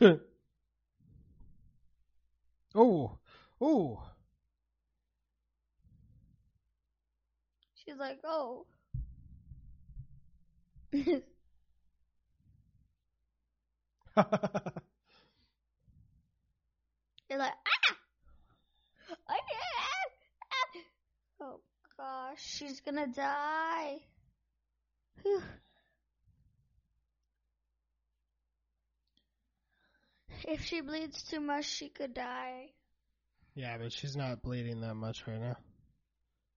[LAUGHS] oh, oh. She's like, oh. [LAUGHS] You're like, ah! I can't! Oh gosh, she's gonna die. Whew. If she bleeds too much, she could die. yeah, but she's not bleeding that much right now.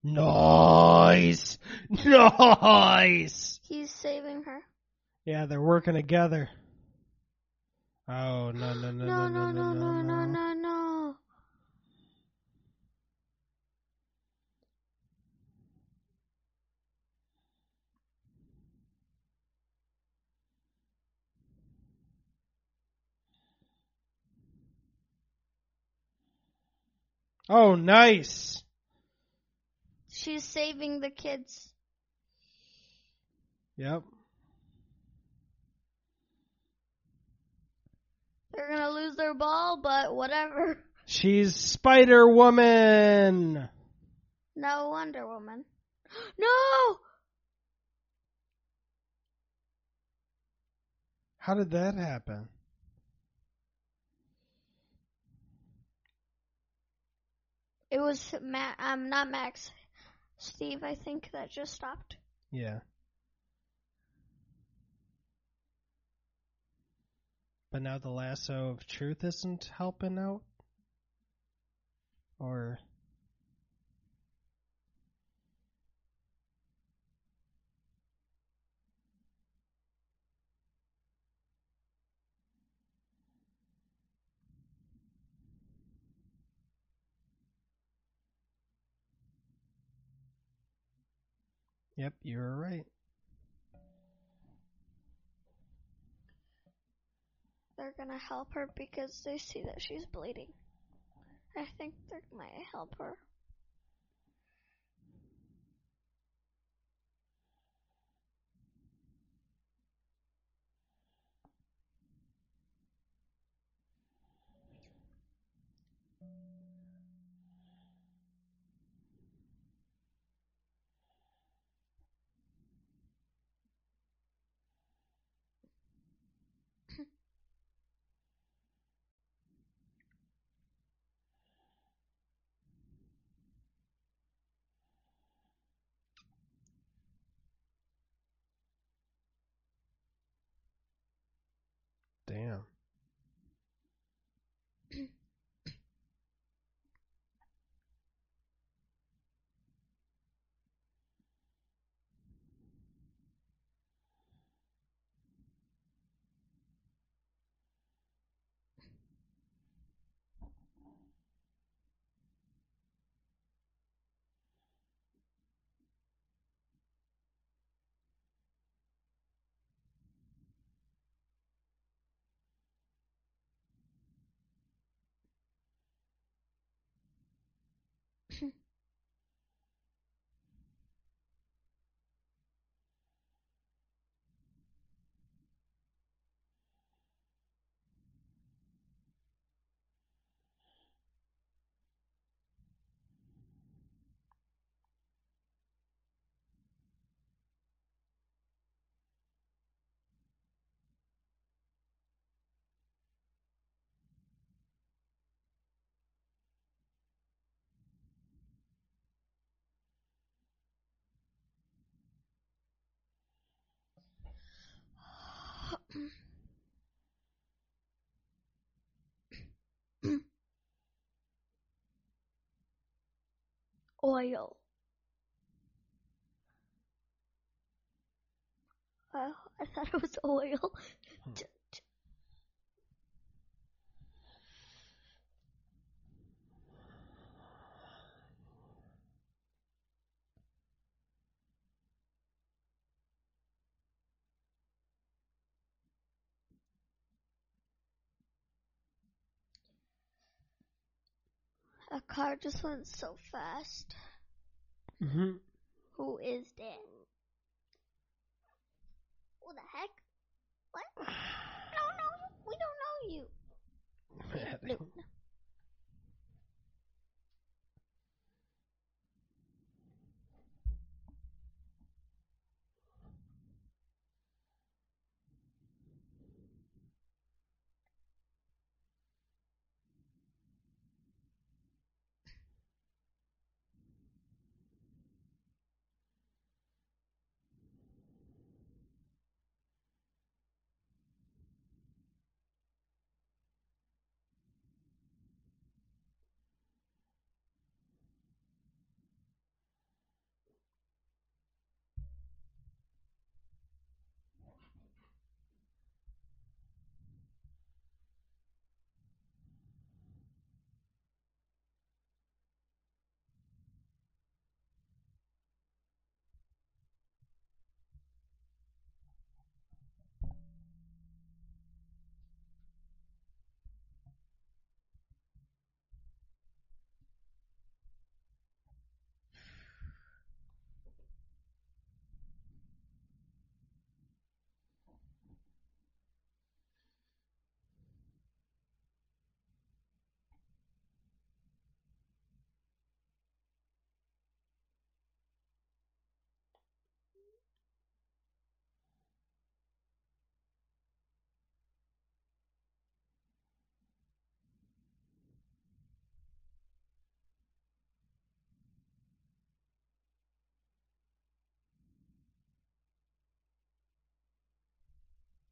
Nice! Nice! He's saving her. Yeah, they're working together. Oh, no, no, no, No, no, no, no, no, no, no. Oh, nice! She's saving the kids. Yep. They're gonna lose their ball, but whatever. [LAUGHS] She's Spider Woman! No Wonder Woman. [GASPS] No! How did that happen? It was Ma- um not Max, Steve. I think that just stopped. Yeah. But now the lasso of truth isn't helping out? Or. Yep, you were right. They're gonna help her because they see that she's bleeding. I think they might help her. [COUGHS] Oil. Oh, I thought it was oil. Hmm. T- t- A car just went so fast. hmm Who is that? Who the heck? What? Don't know. We don't know you. [SIGHS] Bloon.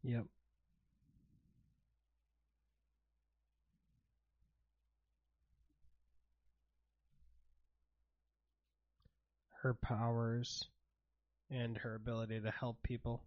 Yep. Her powers and her ability to help people.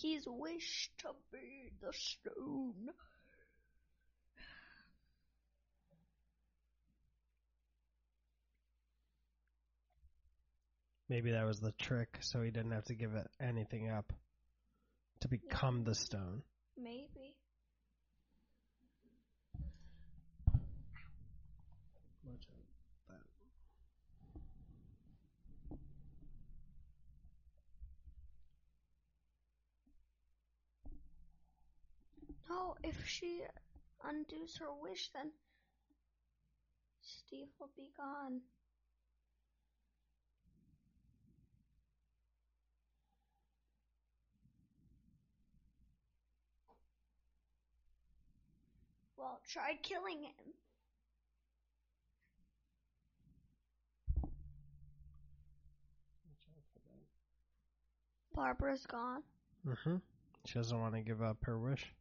He's wished to be the stone. Maybe that was the trick, so he didn't have to give it anything up to become the stone. Maybe. No, if she undoes her wish, then Steve will be gone. Well, try killing him. Barbara's gone. Mm-hmm. She doesn't want to give up her wish.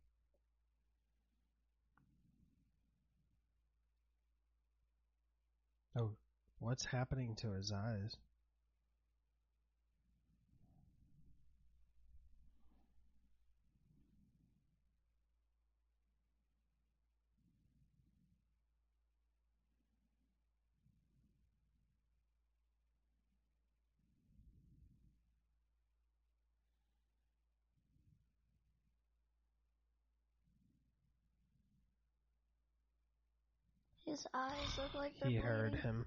Oh, what's happening to his eyes? His eyes look like they're He heard him.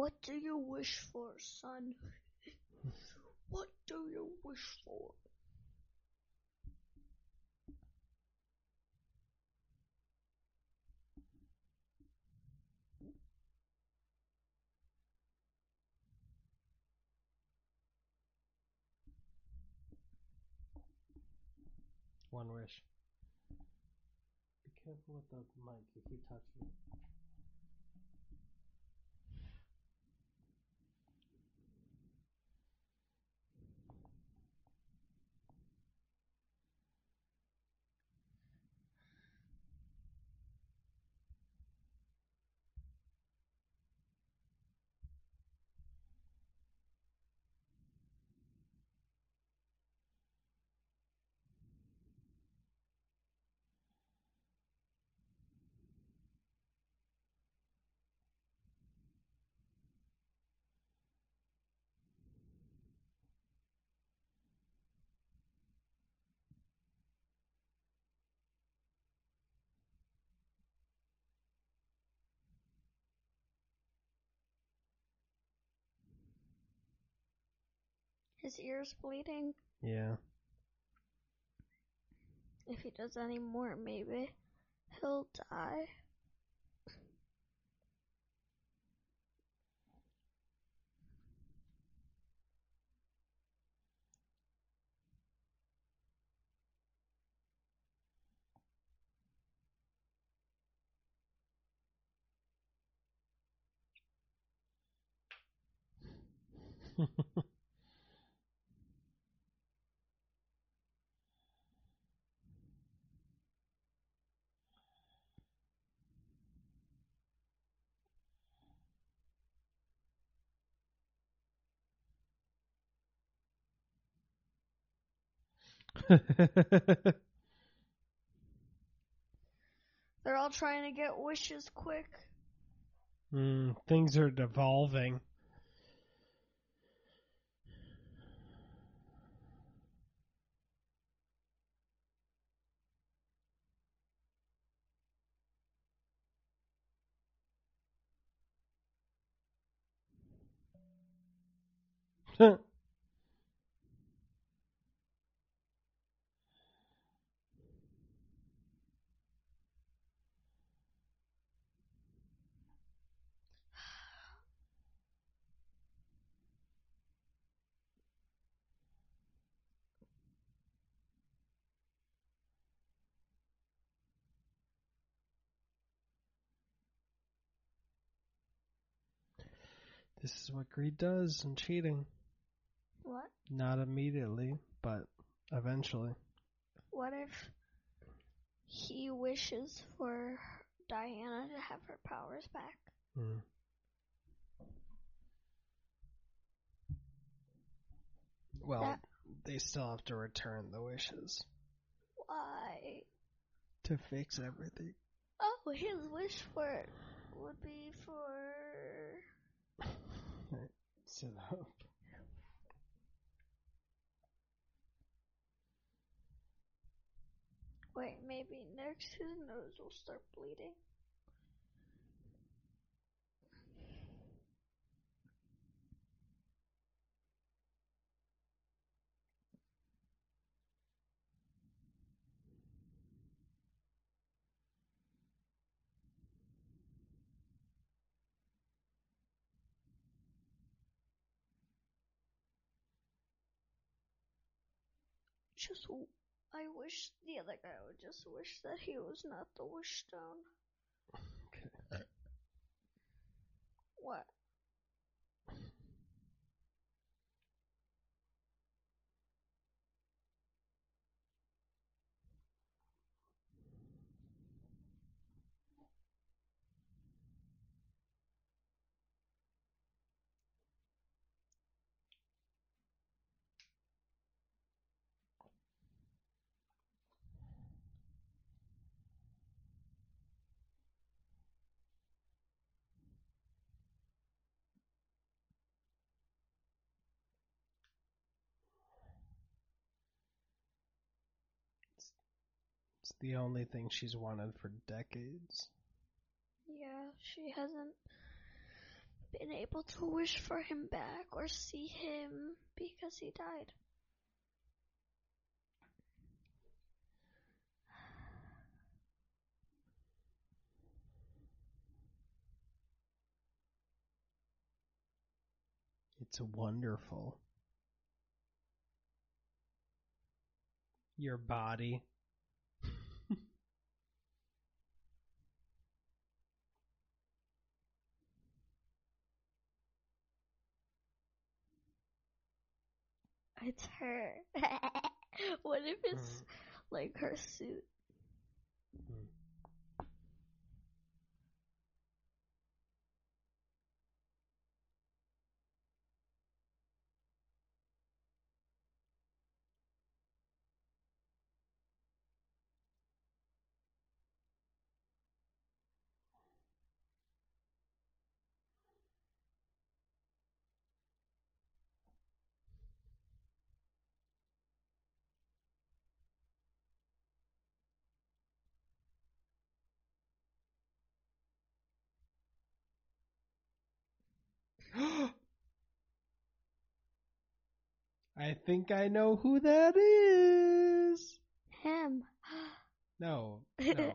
What do you wish for, son? [LAUGHS] what do you wish for? One wish. Be careful with the mic. If you touching it. His ear's bleeding. Yeah. If he does any more, maybe he'll die. [LAUGHS] [LAUGHS] They're all trying to get wishes quick. mm, things are devolving. [LAUGHS] this is what greed does and cheating. What? Not immediately, but eventually. What if he wishes for Diana to have her powers back? Mm. Well, That- they still have to return the wishes Why? to fix everything. Oh, his wish for it would be for. Wait, maybe next his nose will start bleeding. Just, I wish the other guy would just wish that he was not the wish stone. [LAUGHS] Okay. What? The only thing she's wanted for decades. Yeah, she hasn't been able to wish for him back or see him because he died. It's wonderful. Your body. It's her. [LAUGHS] what if it's Mm. like her suit? Mm. I think I know who that is. Him. No, [LAUGHS] no.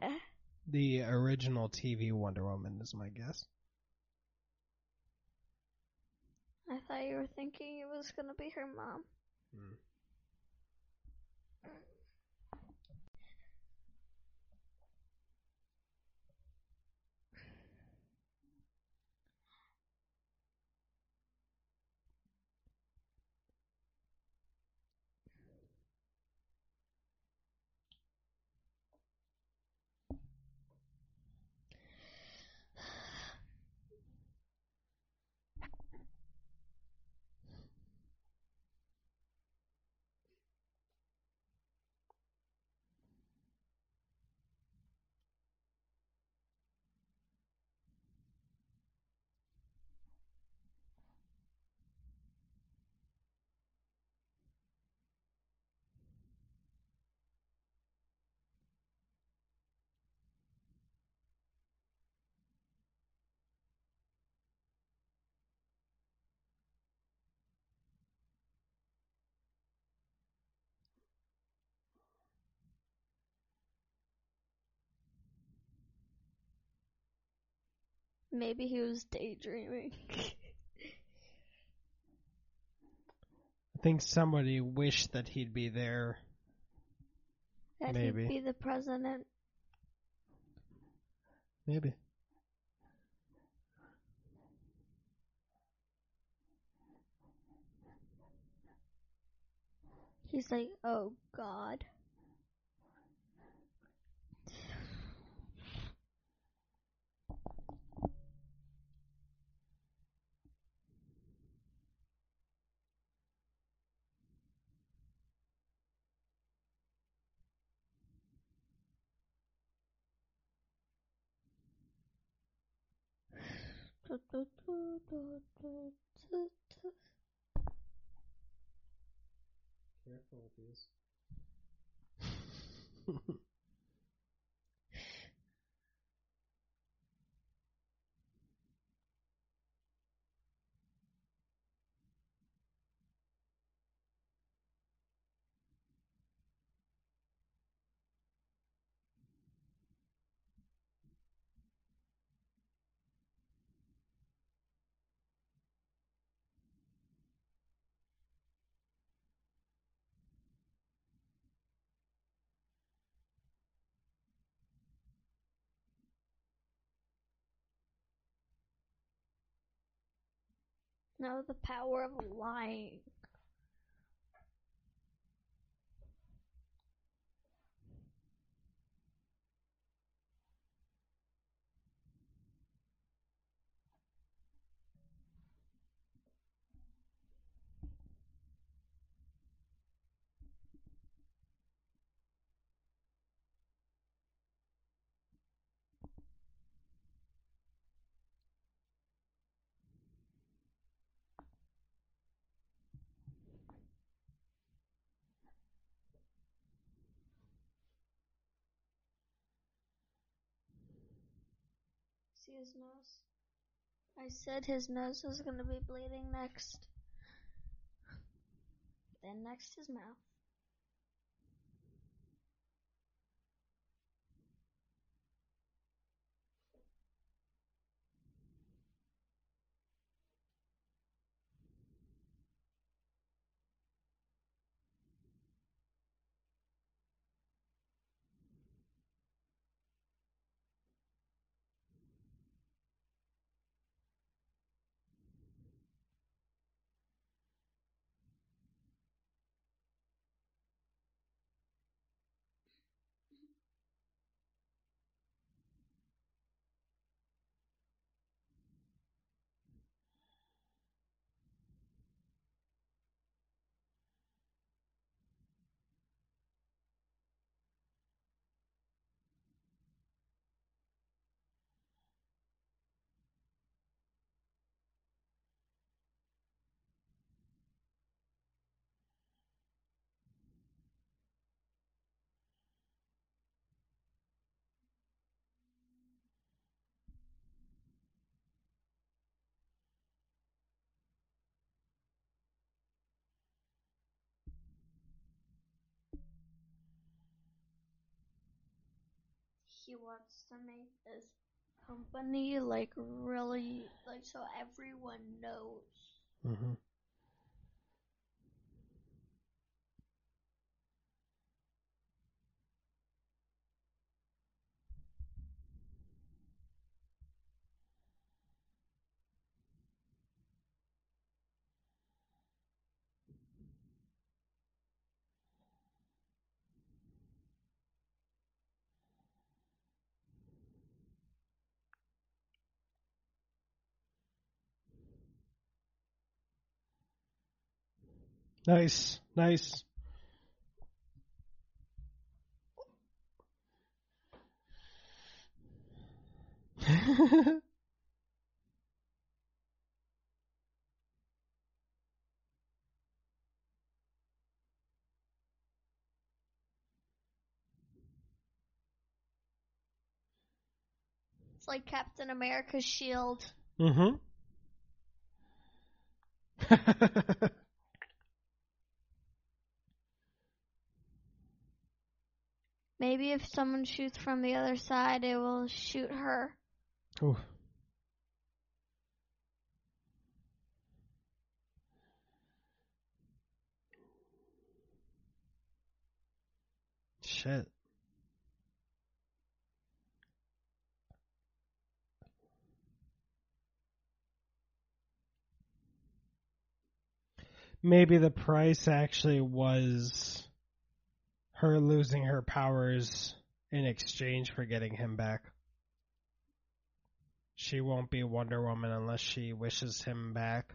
the original TV Wonder Woman is my guess. I thought you were thinking it was gonna be her mom. Hmm. Maybe he was daydreaming. [LAUGHS] I think somebody wished that he'd be there. that Maybe. he'd be the president. Maybe. He's like, oh God. Careful with these. [LAUGHS] No, the power of lying. See his nose? I said his nose was gonna be bleeding next. Then next his mouth. He wants to make this company like really like so everyone knows. Mm-hmm. Nice, nice. [LAUGHS] It's like Captain America's shield. mm-hmm. [LAUGHS] Maybe if someone shoots from the other side, it will shoot her. Shit. Maybe the price actually was her losing her powers in exchange for getting him back. She won't be Wonder Woman unless she wishes him back.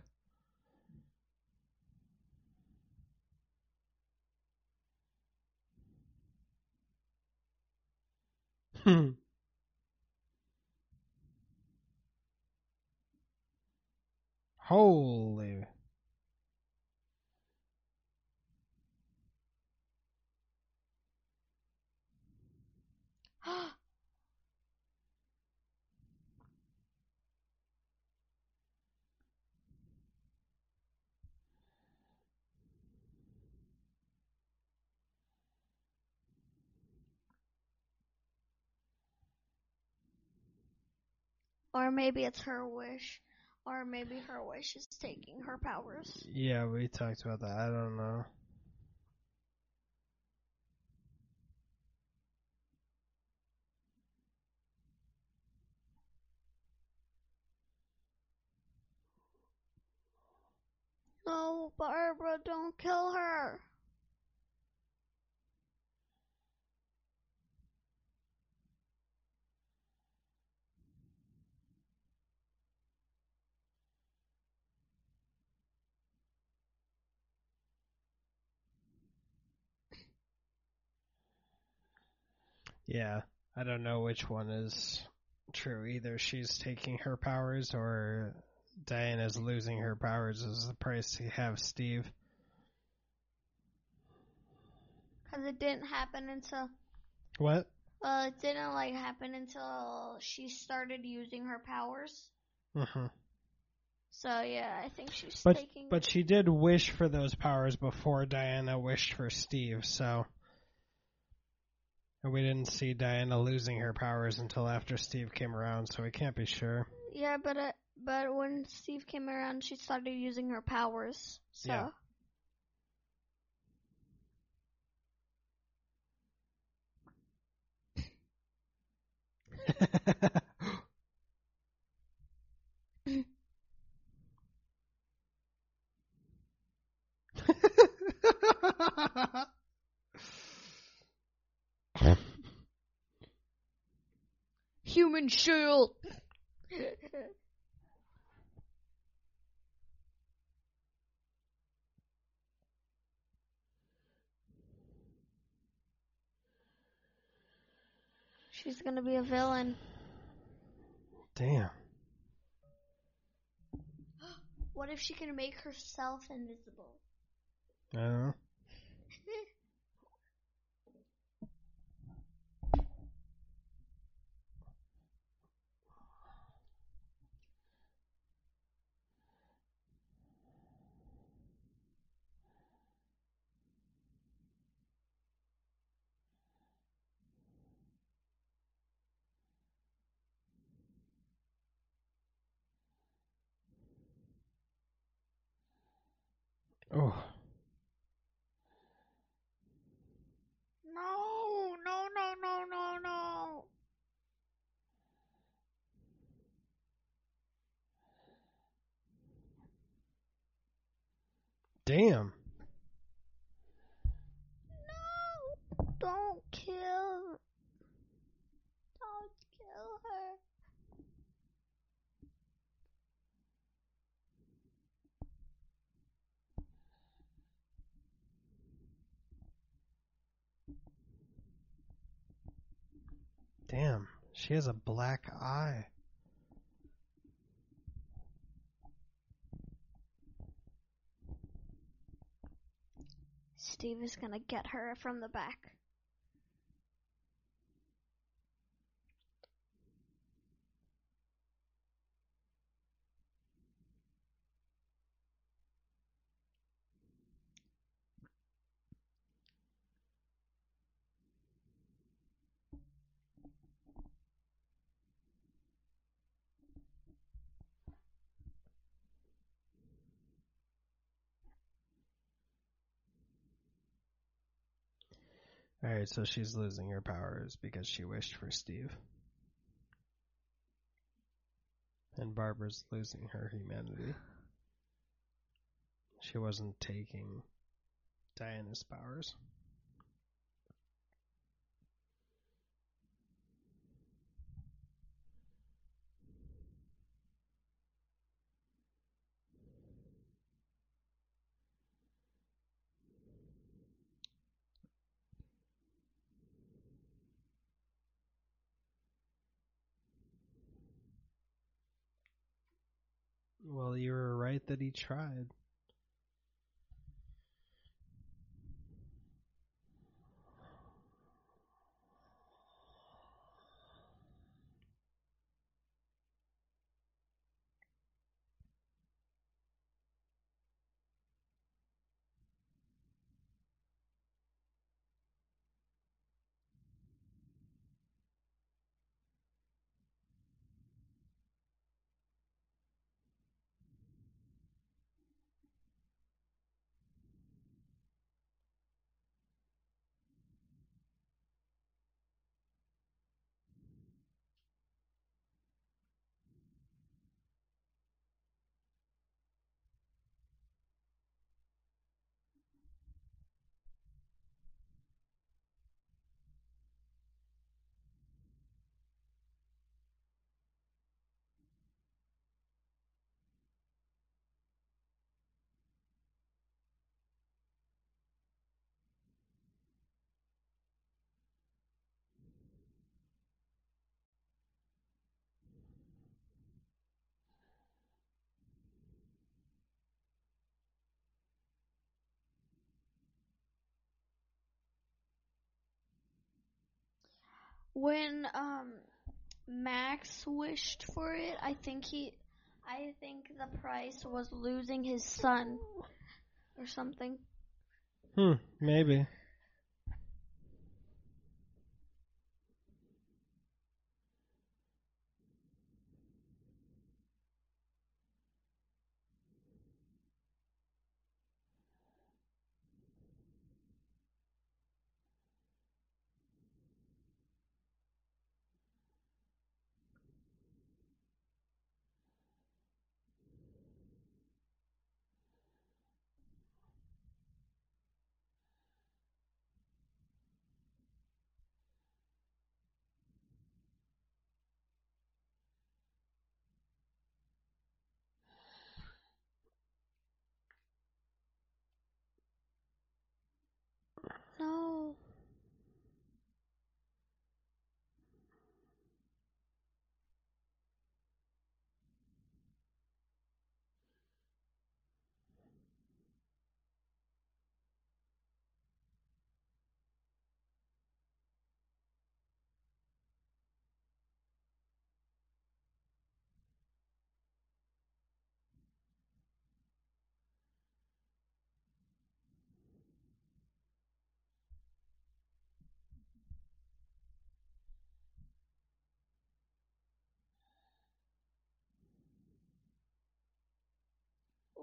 Hmm. Holy. [GASPS] or maybe it's her wish. Or maybe her wish is taking her powers. Yeah, we talked about that. I don't know. No, Barbara, don't kill her. Yeah, I don't know which one is true. Either she's taking her powers or Diana's losing her powers is the price to have Steve. Because it didn't happen until. What? Well, it didn't like happen until she started using her powers. hmm So yeah, I think she's But taking. but she did wish for those powers before Diana wished for Steve, so and we didn't see Diana losing her powers until after Steve came around, so we can't be sure. yeah, but uh, but when Steve came around, she started using her powers. So Yeah. [LAUGHS] human shield. [LAUGHS] She's gonna be a villain. Damn. [GASPS] What if she can make herself invisible? I don't know. Oh. No, no, no, no, no, no. Damn. No, don't kill. Don't kill her. Damn. She has a black eye. Steve is gonna get her from the back. Alright, so she's losing her powers because she wished for Steve. And Barbara's losing her humanity. She wasn't taking Diana's powers. Well, you were right that he tried. When um Max wished for it, I think he I think the price was losing his son or something. Hmm, maybe. No.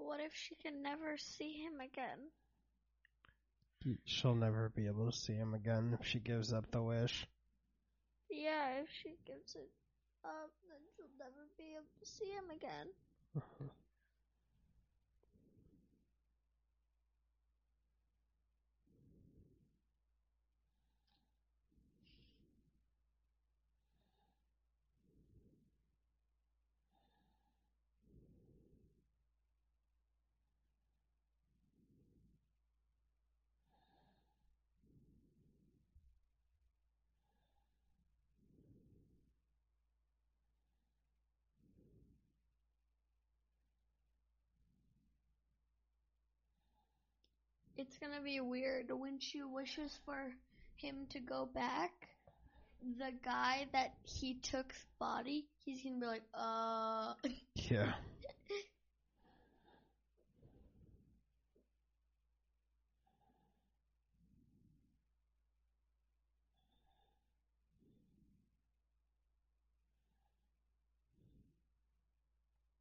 What if she can never see him again? She'll never be able to see him again if she gives up the wish. Yeah, if she gives it up, then she'll never be able to see him again. [LAUGHS] It's gonna be weird when she wishes for him to go back. The guy that he took's body, he's gonna be like, uh. Yeah.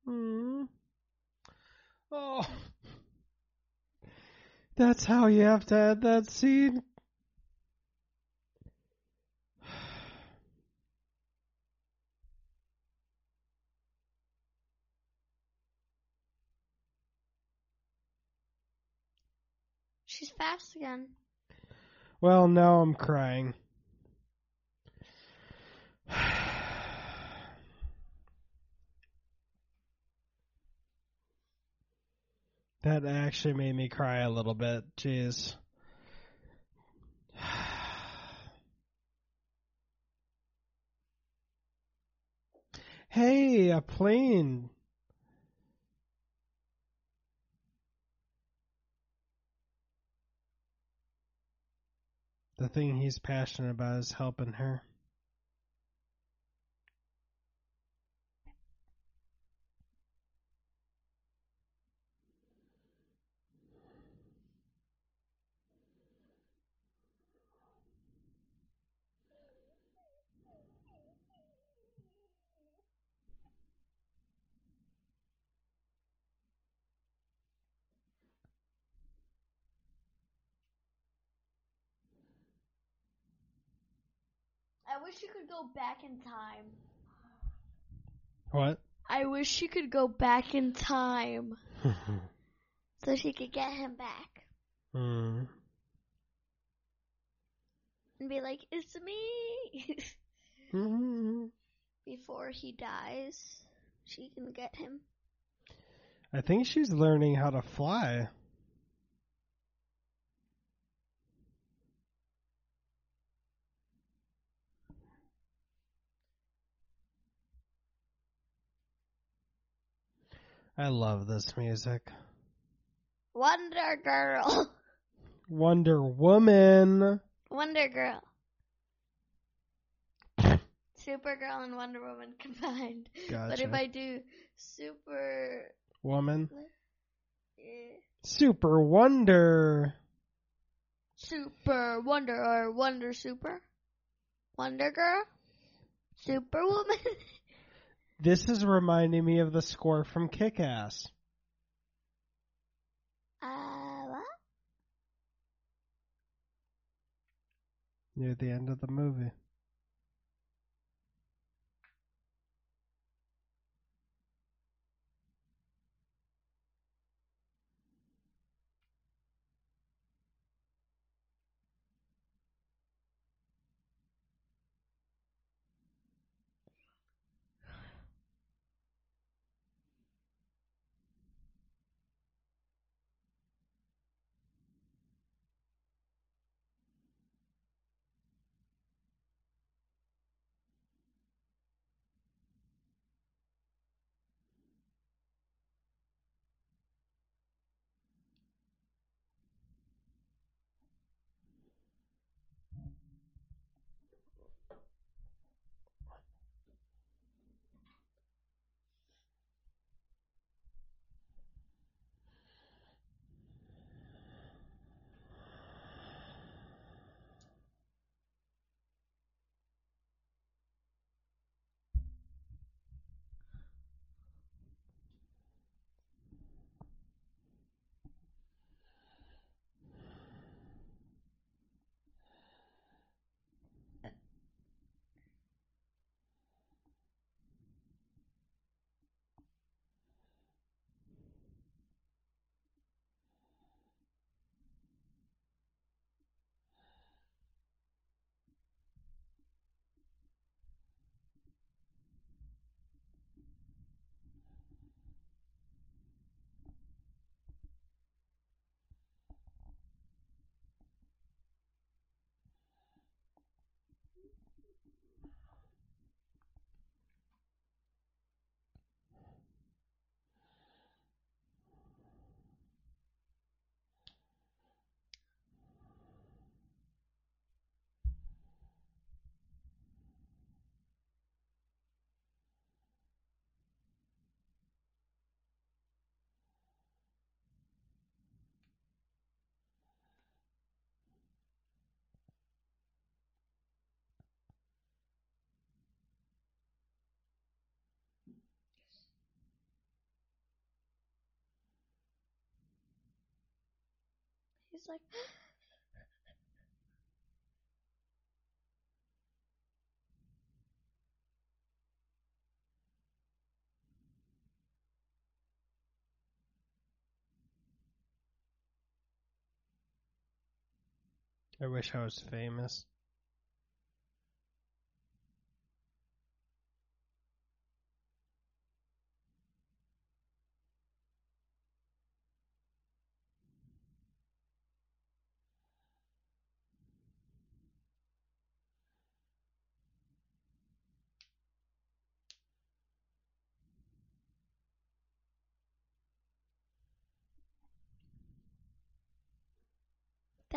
Hmm. Oh. That's how you have to add that scene. [SIGHS] She's fast again. Well, now I'm crying. [SIGHS] [SIGHS] That actually made me cry a little bit. Jeez. [SIGHS] Hey, a plane. The thing he's passionate about is helping her. Wish she could go back in time. What? I wish she could go back in time [LAUGHS] so she could get him back Hmm. and be like, "It's me." Hmm. [LAUGHS] Before he dies, she can get him. I think she's learning how to fly. I love this music. Wonder Girl. Wonder Woman. Wonder Girl. Supergirl and Wonder Woman combined. Gotcha. But if I do Super, Woman. Super Wonder. Super Wonder or Wonder Super, Wonder Girl, Superwoman. [LAUGHS] This is reminding me of the score from Kick Ass. uh, what? near the end of the movie. Like, I wish I was famous.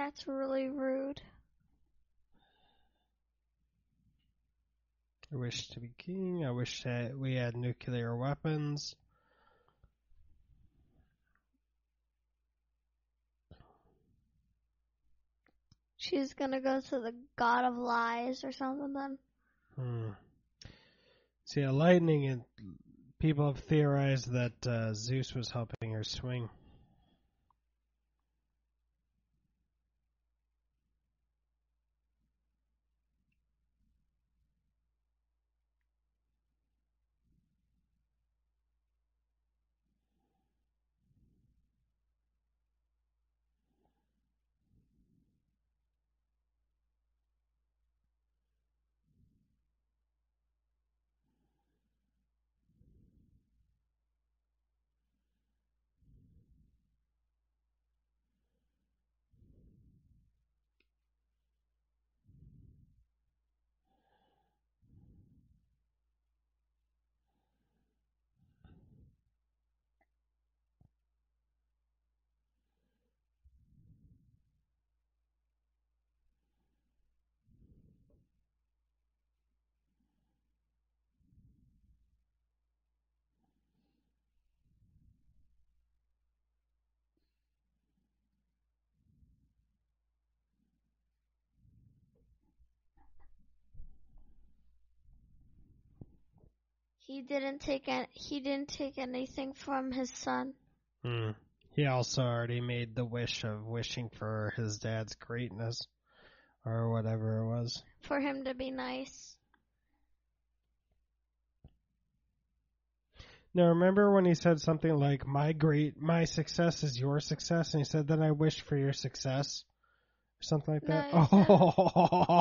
That's really rude. I wish to be king. I wish that we had nuclear weapons. She's gonna go to the God of Lies or something then. Hmm. See, a lightning and people have theorized that uh, Zeus was helping her swing. He didn't take an, he didn't take anything from his son. Hmm. He also already made the wish of wishing for his dad's greatness, or whatever it was. For him to be nice. Now remember when he said something like my great my success is your success and he said then I wish for your success or something like that. No, he said- [LAUGHS]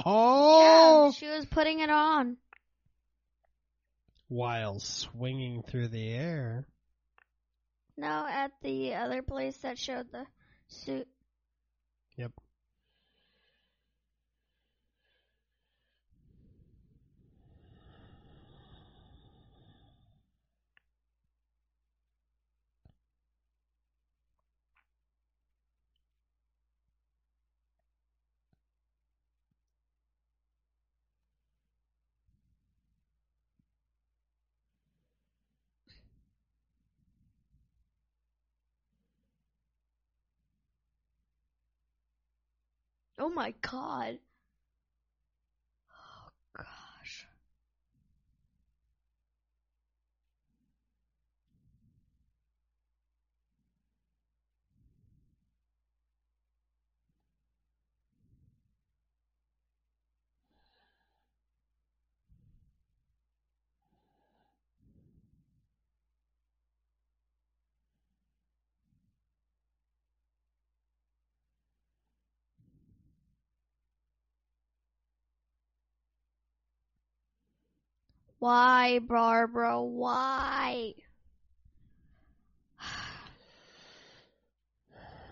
oh. Yeah, she was putting it on. While swinging through the air. No, at the other place that showed the suit. Yep. Oh my god. Why, Barbara? Why?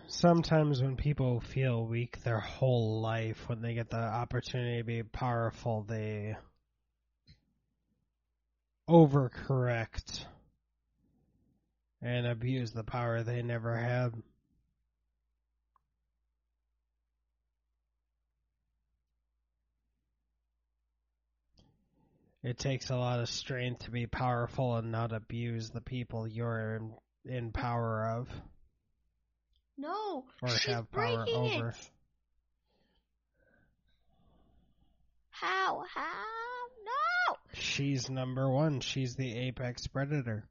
Sometimes when people feel weak their whole life, when they get the opportunity to be powerful, they overcorrect and abuse the power they never had. It takes a lot of strength to be powerful and not abuse the people you're in, in power of No, or she's have power breaking over. it. How? How? No! She's number one. She's the apex predator.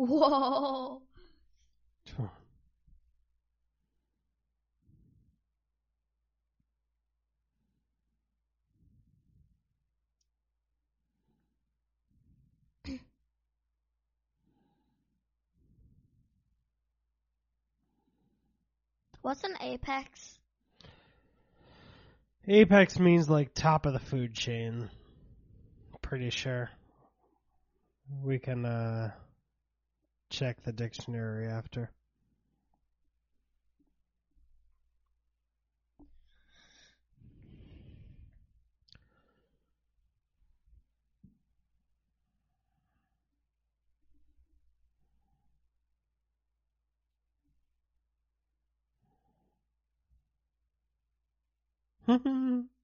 Whoa! What's an apex? Apex means like top of the food chain. Pretty sure. We can uh check the dictionary after. [LAUGHS]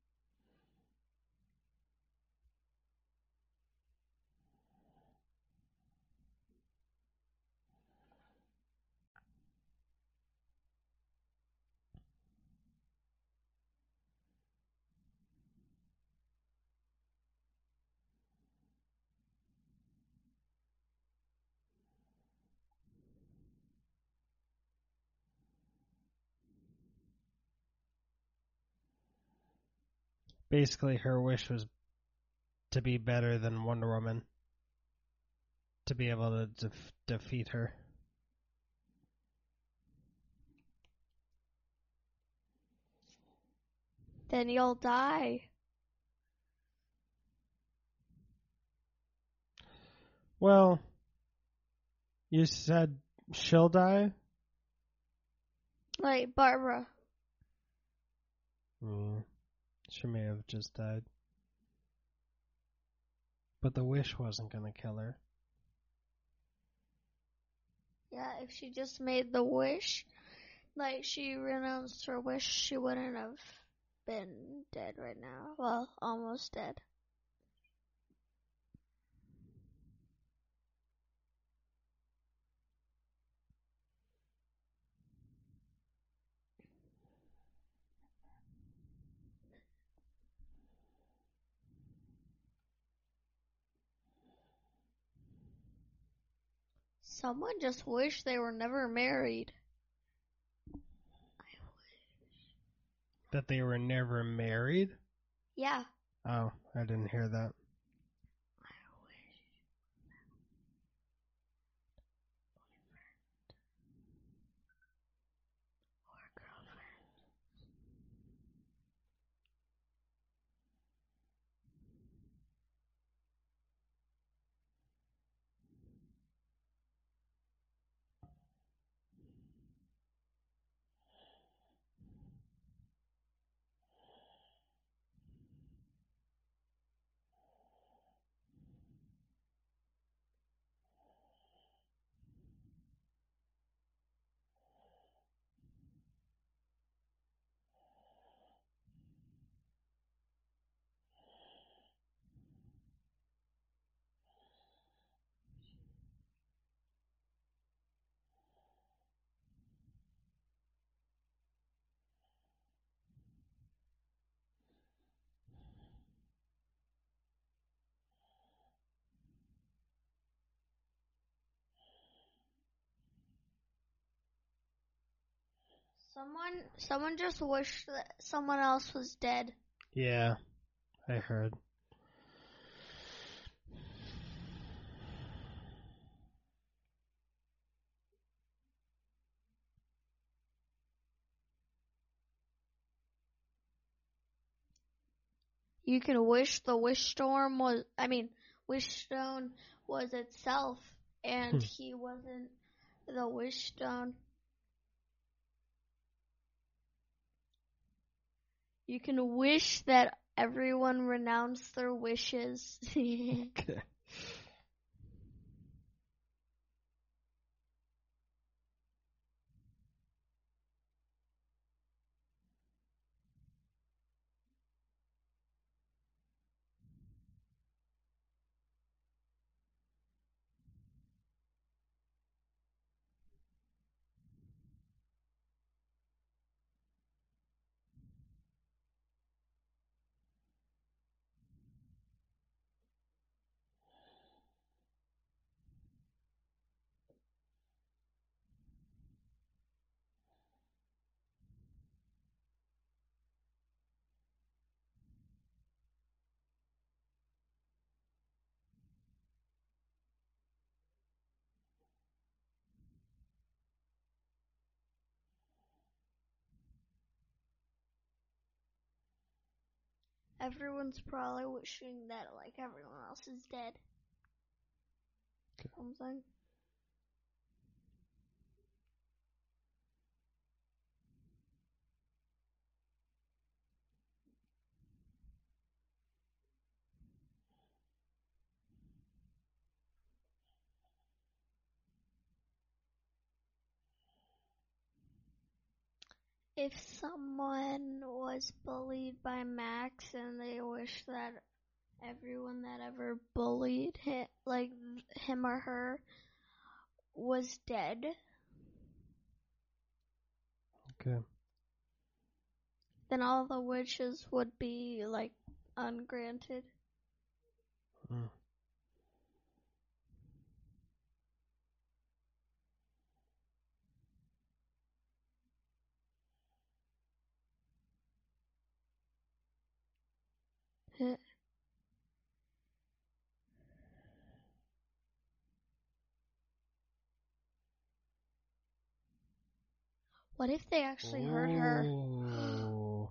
basically her wish was to be better than Wonder Woman, to be able to def- defeat her. Then you'll die. Well, you said she'll die? Like Barbara. Mm. She may have just died. But the wish wasn't gonna kill her. Yeah, if she just made the wish, like she renounced her wish, she wouldn't have been dead right now. Well, almost dead. Someone just wished they were never married. I wish. That they were never married? Yeah. Oh, I didn't hear that. Someone someone just wished that someone else was dead. Yeah, I heard. You can wish the wish storm was I mean, wish stone was itself and Hmm. he wasn't the wish stone. You can wish that everyone renounce their wishes. [LAUGHS] Okay. Everyone's probably wishing that like everyone else is dead. Okay. Something. If someone was bullied by Max and they wish that everyone that ever bullied him, like him or her, was dead, Okay. then all the wishes would be like ungranted. Mm. What if they actually hurt her? Ooh.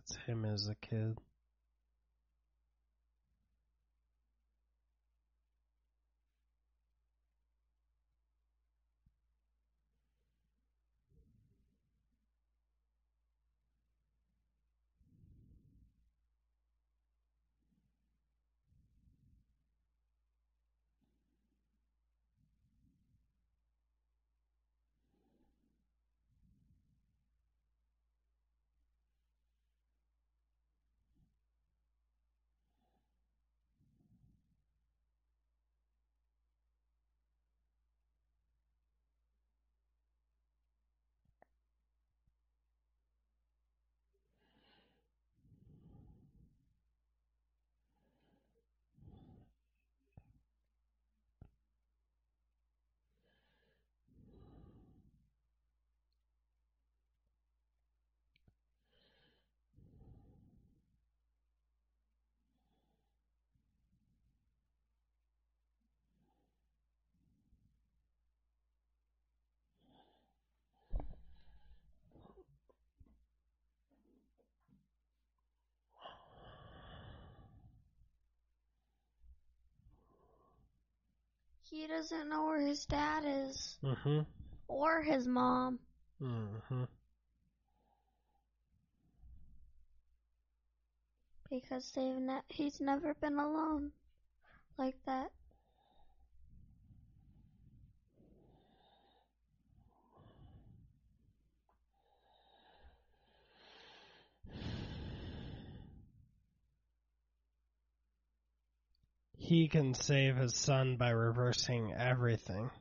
It's him as a kid. He doesn't know where his dad is Mm-hmm. or his mom. Mm-hmm. because they've ne- he's never been alone like that. He can save his son by reversing everything.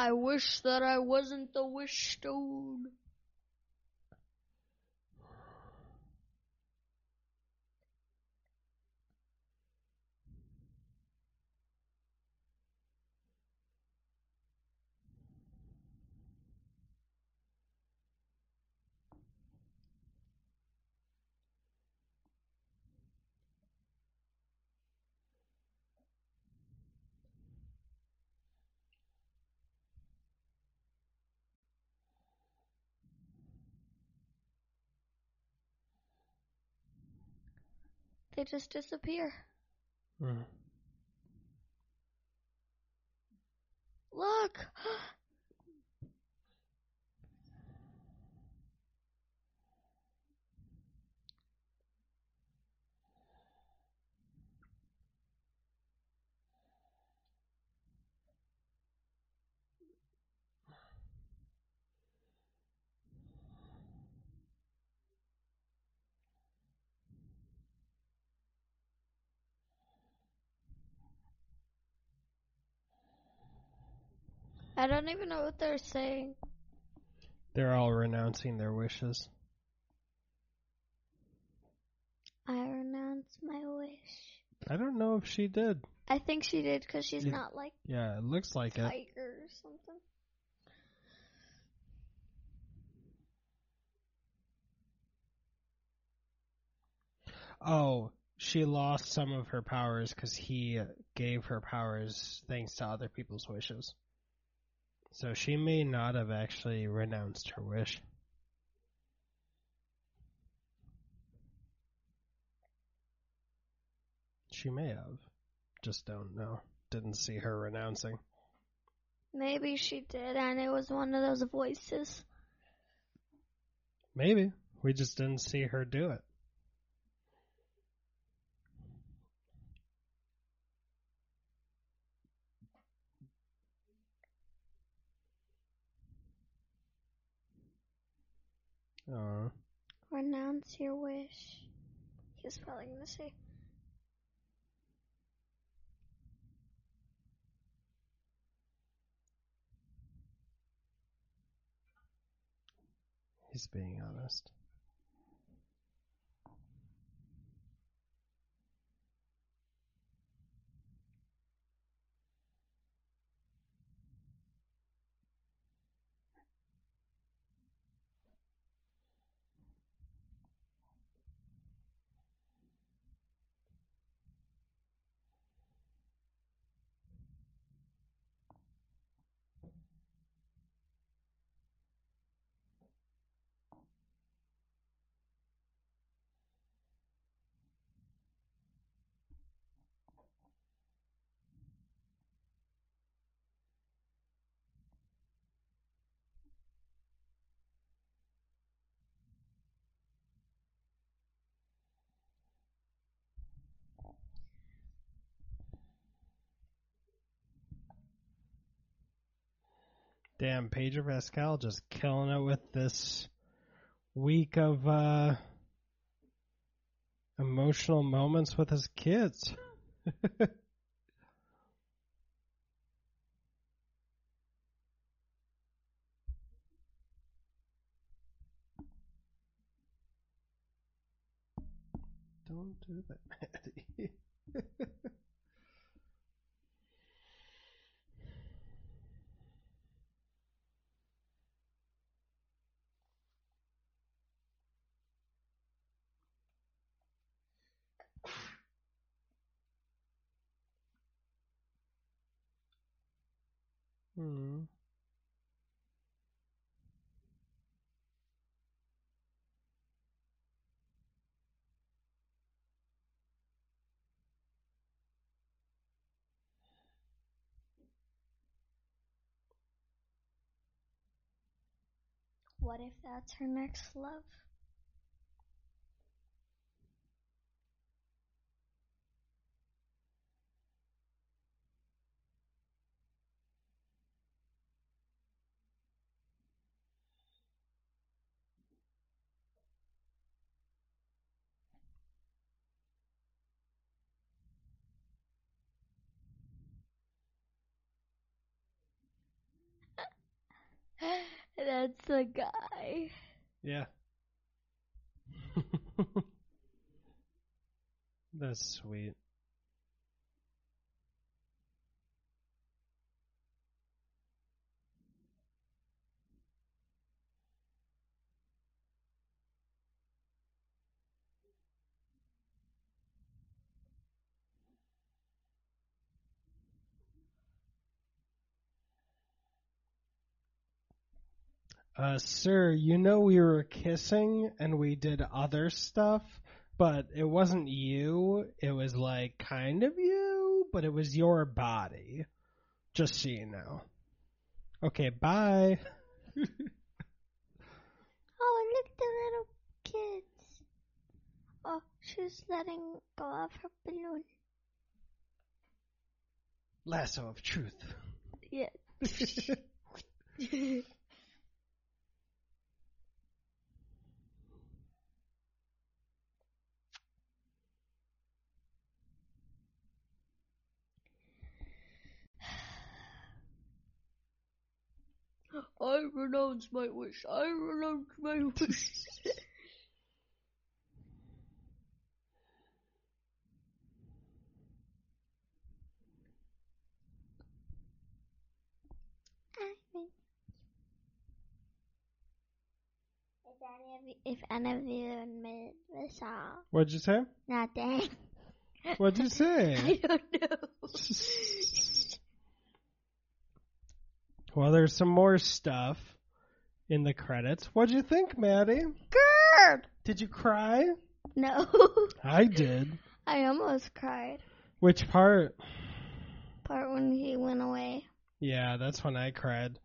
I wish that I wasn't the wish They just disappear. Mm. Look! [GASPS] I don't even know what they're saying. They're all renouncing their wishes. I renounce my wish. I don't know if she did. I think she did because she's Yeah. not like Yeah, it looks like it. tiger or something. Oh, she lost some of her powers because he gave her powers thanks to other people's wishes. So she may not have actually renounced her wish. She may have. Just don't know. Didn't see her renouncing. Maybe she did, and it was one of those voices. Maybe. We just didn't see her do it. Aw. Renounce your wish. He's probably gonna say. He's being honest. Damn, Pedro Pascal just killing it with this week of uh, emotional moments with his kids. [LAUGHS] Don't do that, Maddie. [LAUGHS] Hmm. What if that's her next love? [LAUGHS] That's the guy. Yeah. [LAUGHS] That's sweet. Uh, sir, you know we were kissing and we did other stuff, but it wasn't you. It was like kind of you, but it was your body. Just so you know. Okay, bye. [LAUGHS] Oh, look at the little kids. Oh, she's letting go of her balloon. Lasso of truth. Yeah. [LAUGHS] [LAUGHS] I renounce my wish. I renounce my wish. If any of you, if any of you made the song, What'd you say? nothing. What'd you say? [LAUGHS] I don't know. [LAUGHS] Well, there's some more stuff in the credits. What'd you think, Maddie? Good. Did you cry? No, [LAUGHS] I did. I almost cried. Which part? Part when he went away. Yeah, that's when I cried.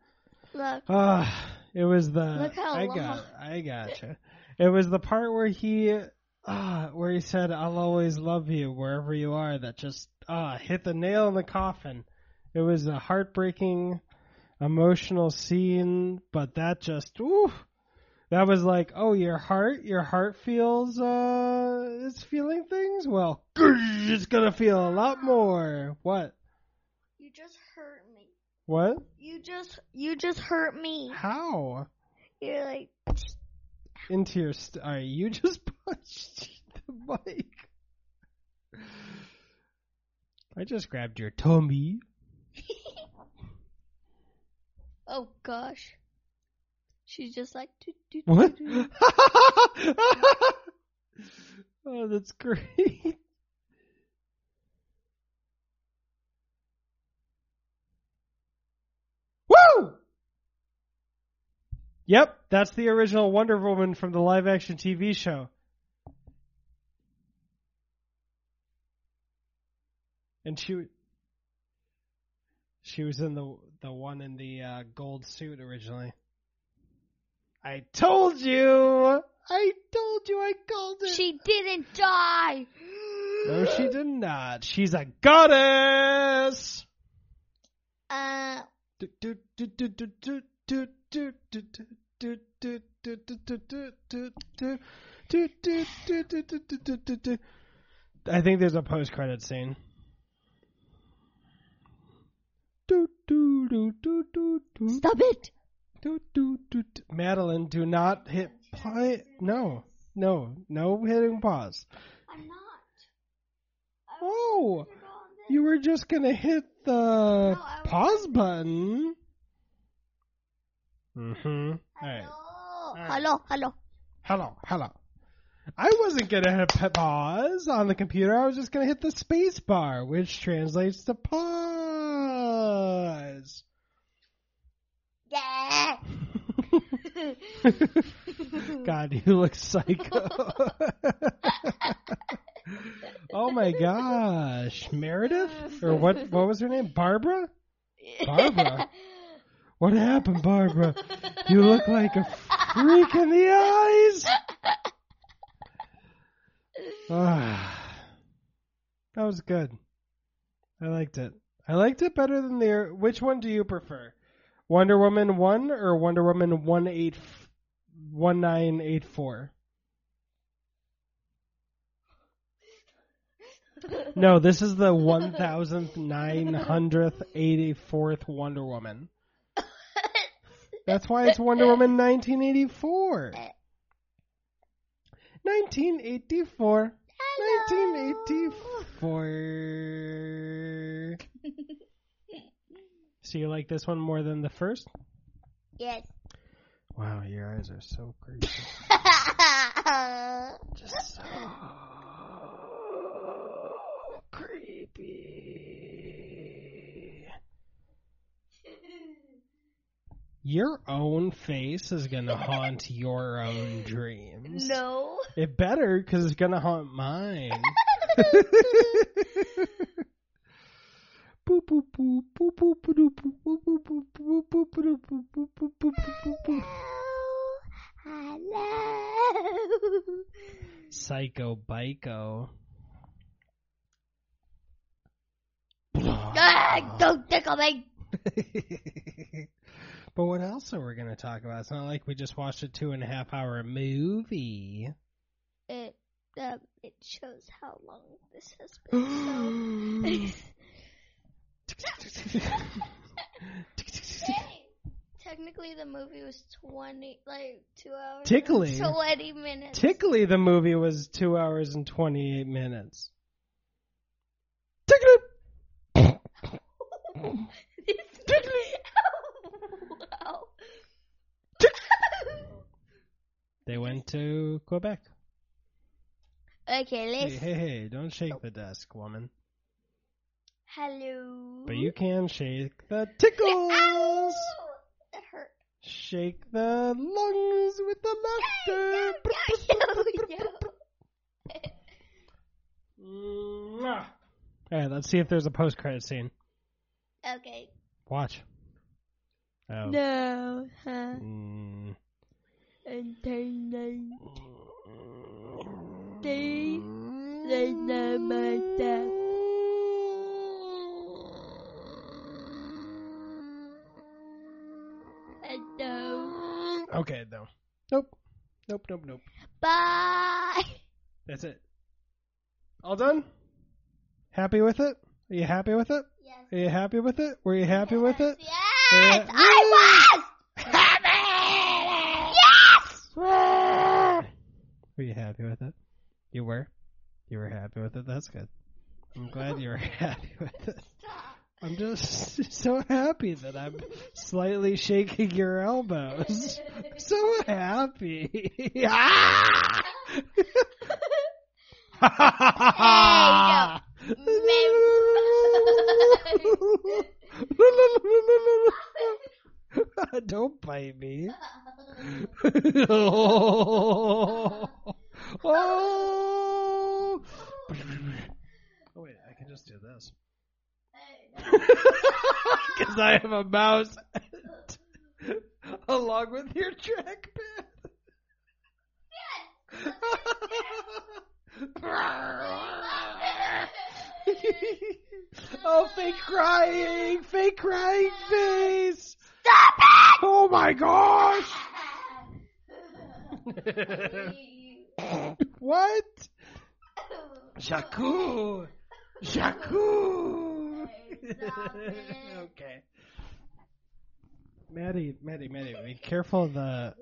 Look, Ah, it was the Look how I long- got I gotcha. It was the part where he ah where he said I'll always love you wherever you are that just ah hit the nail in the coffin. It was a heartbreaking emotional scene, but that just ooh that was like, oh your heart your heart feels uh is feeling things? Well [LAUGHS] it's gonna feel a lot more. What? you just hurt me. What? You just, you just hurt me. How? You're like, [SIGHS] into your st- Alright, you just [LAUGHS] punched the mic. I just grabbed your tummy. [LAUGHS] oh gosh. She's just like, "Doot, doot, What? doot, doot." [LAUGHS] oh, that's great. [LAUGHS] Woo! Yep, that's the original Wonder Woman from the live action TV show. And she she was in the the one in the uh, gold suit originally. I told you. I told you. I called it. She didn't die. no, she did not. She's a goddess. Uh, I think there's a post credit scene. Stop it! Madeline, do not hit play. No, no, no hitting pause. I'm not. I Oh, wanted to go on this. you were just gonna hit the No, I pause button. Mm-hmm. Alright. Hello. Alright. Hello, hello. Hello, hello. I wasn't gonna hit pause on the computer. I was just gonna hit the space bar, which translates to pause. Yeah. [LAUGHS] God, you look psycho. [LAUGHS] oh my gosh, Meredith, or what? What was her name? Barbara. Barbara? [LAUGHS] What happened, Barbara? You look like a freak in the eyes. [SIGHS] Ah, that was good. I liked it. I liked it better than the. Which one do you prefer? Wonder Woman 1 or Wonder Woman 18, 1984? no, this is the 1984th Wonder Woman. That's why it's Wonder Woman 1984. 1984. Hello. 1984. So you like this one more than the first? Yes. Wow, your eyes are so creepy. [LAUGHS] Just so creepy. Your own face is gonna haunt your own dreams. no. It better, because it's gonna haunt mine. [LAUGHS] [LAUGHS] Hello. Hello. Psycho Bico. Ah, don't tickle me. but what else are we going to talk about? It's not like we just watched a two and a half hour movie. It um, it shows how long this has been. [GASPS] [GASPS] [GASPS] [LAUGHS] Technically, the movie was twenty, like two hours. Tickly. Twenty minutes. Tickly, the movie was two hours and 28 minutes. Tickly! wow. [LAUGHS] They went to Quebec. okay, Hey, let's. hey, hey, don't shake the desk, woman. Hello. But you can shake the tickles! Ow! That hurt. Shake the lungs with the laughter. [LAUGHS] All right, let's see if there's a post-credit scene. okay. Watch. Oh. No. Huh. Mm. Entertainment. They- they know my. Okay, no. Nope. Nope, nope, nope. Bye. That's it. All done? Happy with it? Are you happy with it? Yes. Are you happy with it? Were you happy with it? Yes, uh, Yeah. I was happy. Yes. Were you happy with it? You were? You were happy with it? That's good. I'm glad you were [LAUGHS] happy with it. I'm just [LAUGHS] so happy that I'm slightly shaking your elbows. [LAUGHS] So happy. [LAUGHS] Ah! Don't bite me. oh. oh. Oh wait, I can just do this. [LAUGHS] Because I have a mouse [LAUGHS] along with your trackpad. [LAUGHS] oh, fake crying! Fake crying face! Stop it! Oh my gosh! what? Shaku! Shaku! Stop it. okay. Maddie, Maddie, Maddie, be careful of the.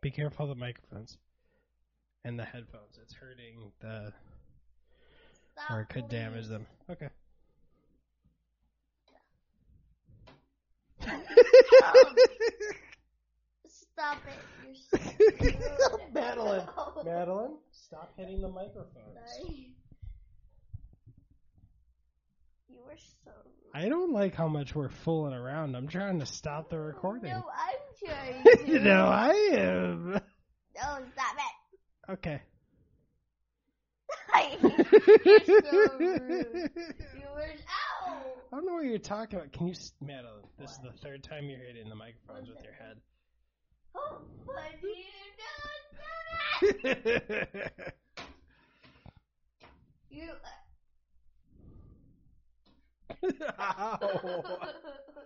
Be careful of the microphones and the headphones. It's hurting the, Stop, or it could damage them. Okay. Stop it. You're [LAUGHS] so Madeline, Madeline, stop hitting the microphones. Sorry. You were so rude. I don't like how much we're fooling around. I'm trying to stop the recording. No, I'm trying [LAUGHS] to. no, I am. No, stop it. Okay. [LAUGHS] You're so rude. You were. Ow! Oh. [LAUGHS] I don't know what you're talking about. Can you, Madeline? This is the third time you're hitting the microphones with your head. Oh, but you don't do that. You. [LAUGHS] Ow.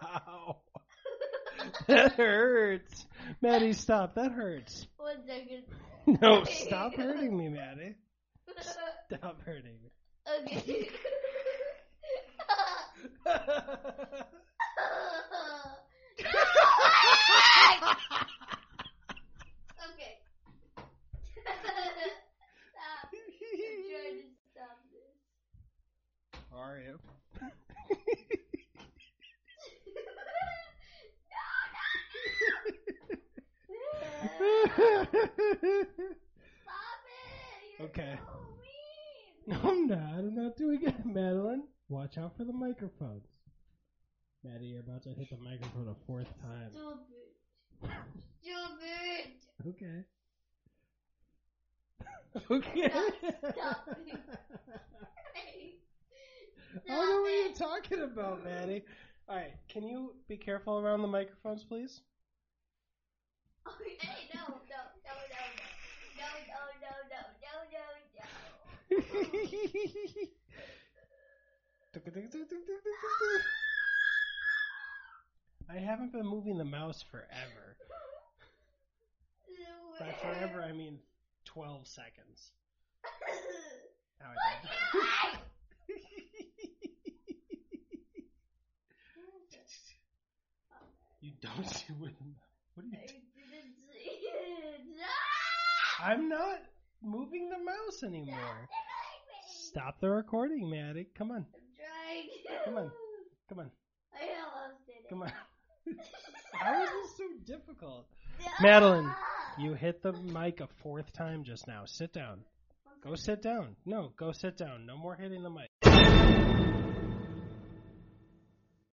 Ow. [LAUGHS] That hurts. Maddie, stop. That hurts. [LAUGHS] One second. No, stop hurting me, Maddie. Stop hurting me. okay. okay. stop. I'm trying to stop this. Are you? no, no. Stop it. You're Okay. so. [LAUGHS] No, I'm not. I'm not doing it, Madeline. Watch out for the microphones. Maddie, you're about to hit the microphone a fourth time. Stupid. Stupid. Okay. Okay. Stop it. [LAUGHS] [LAUGHS] I don't know what you're talking about, Maddie. Alright, can you be careful around the microphones, please? Okay, no, no, no, no, no, no, no, no, no, no, no, no. I haven't been moving the mouse forever. By forever, I mean 12 seconds. Now I you don't see what, what are you doing? Didn't see it. I'm not moving the mouse anymore. Stop the recording, Maddie. Come on. Come on. Come on. Come on. [LAUGHS] How is this so difficult? Madeline, You hit the mic a fourth time just now. Sit down. Go sit down. No, go sit down. No more hitting the mic.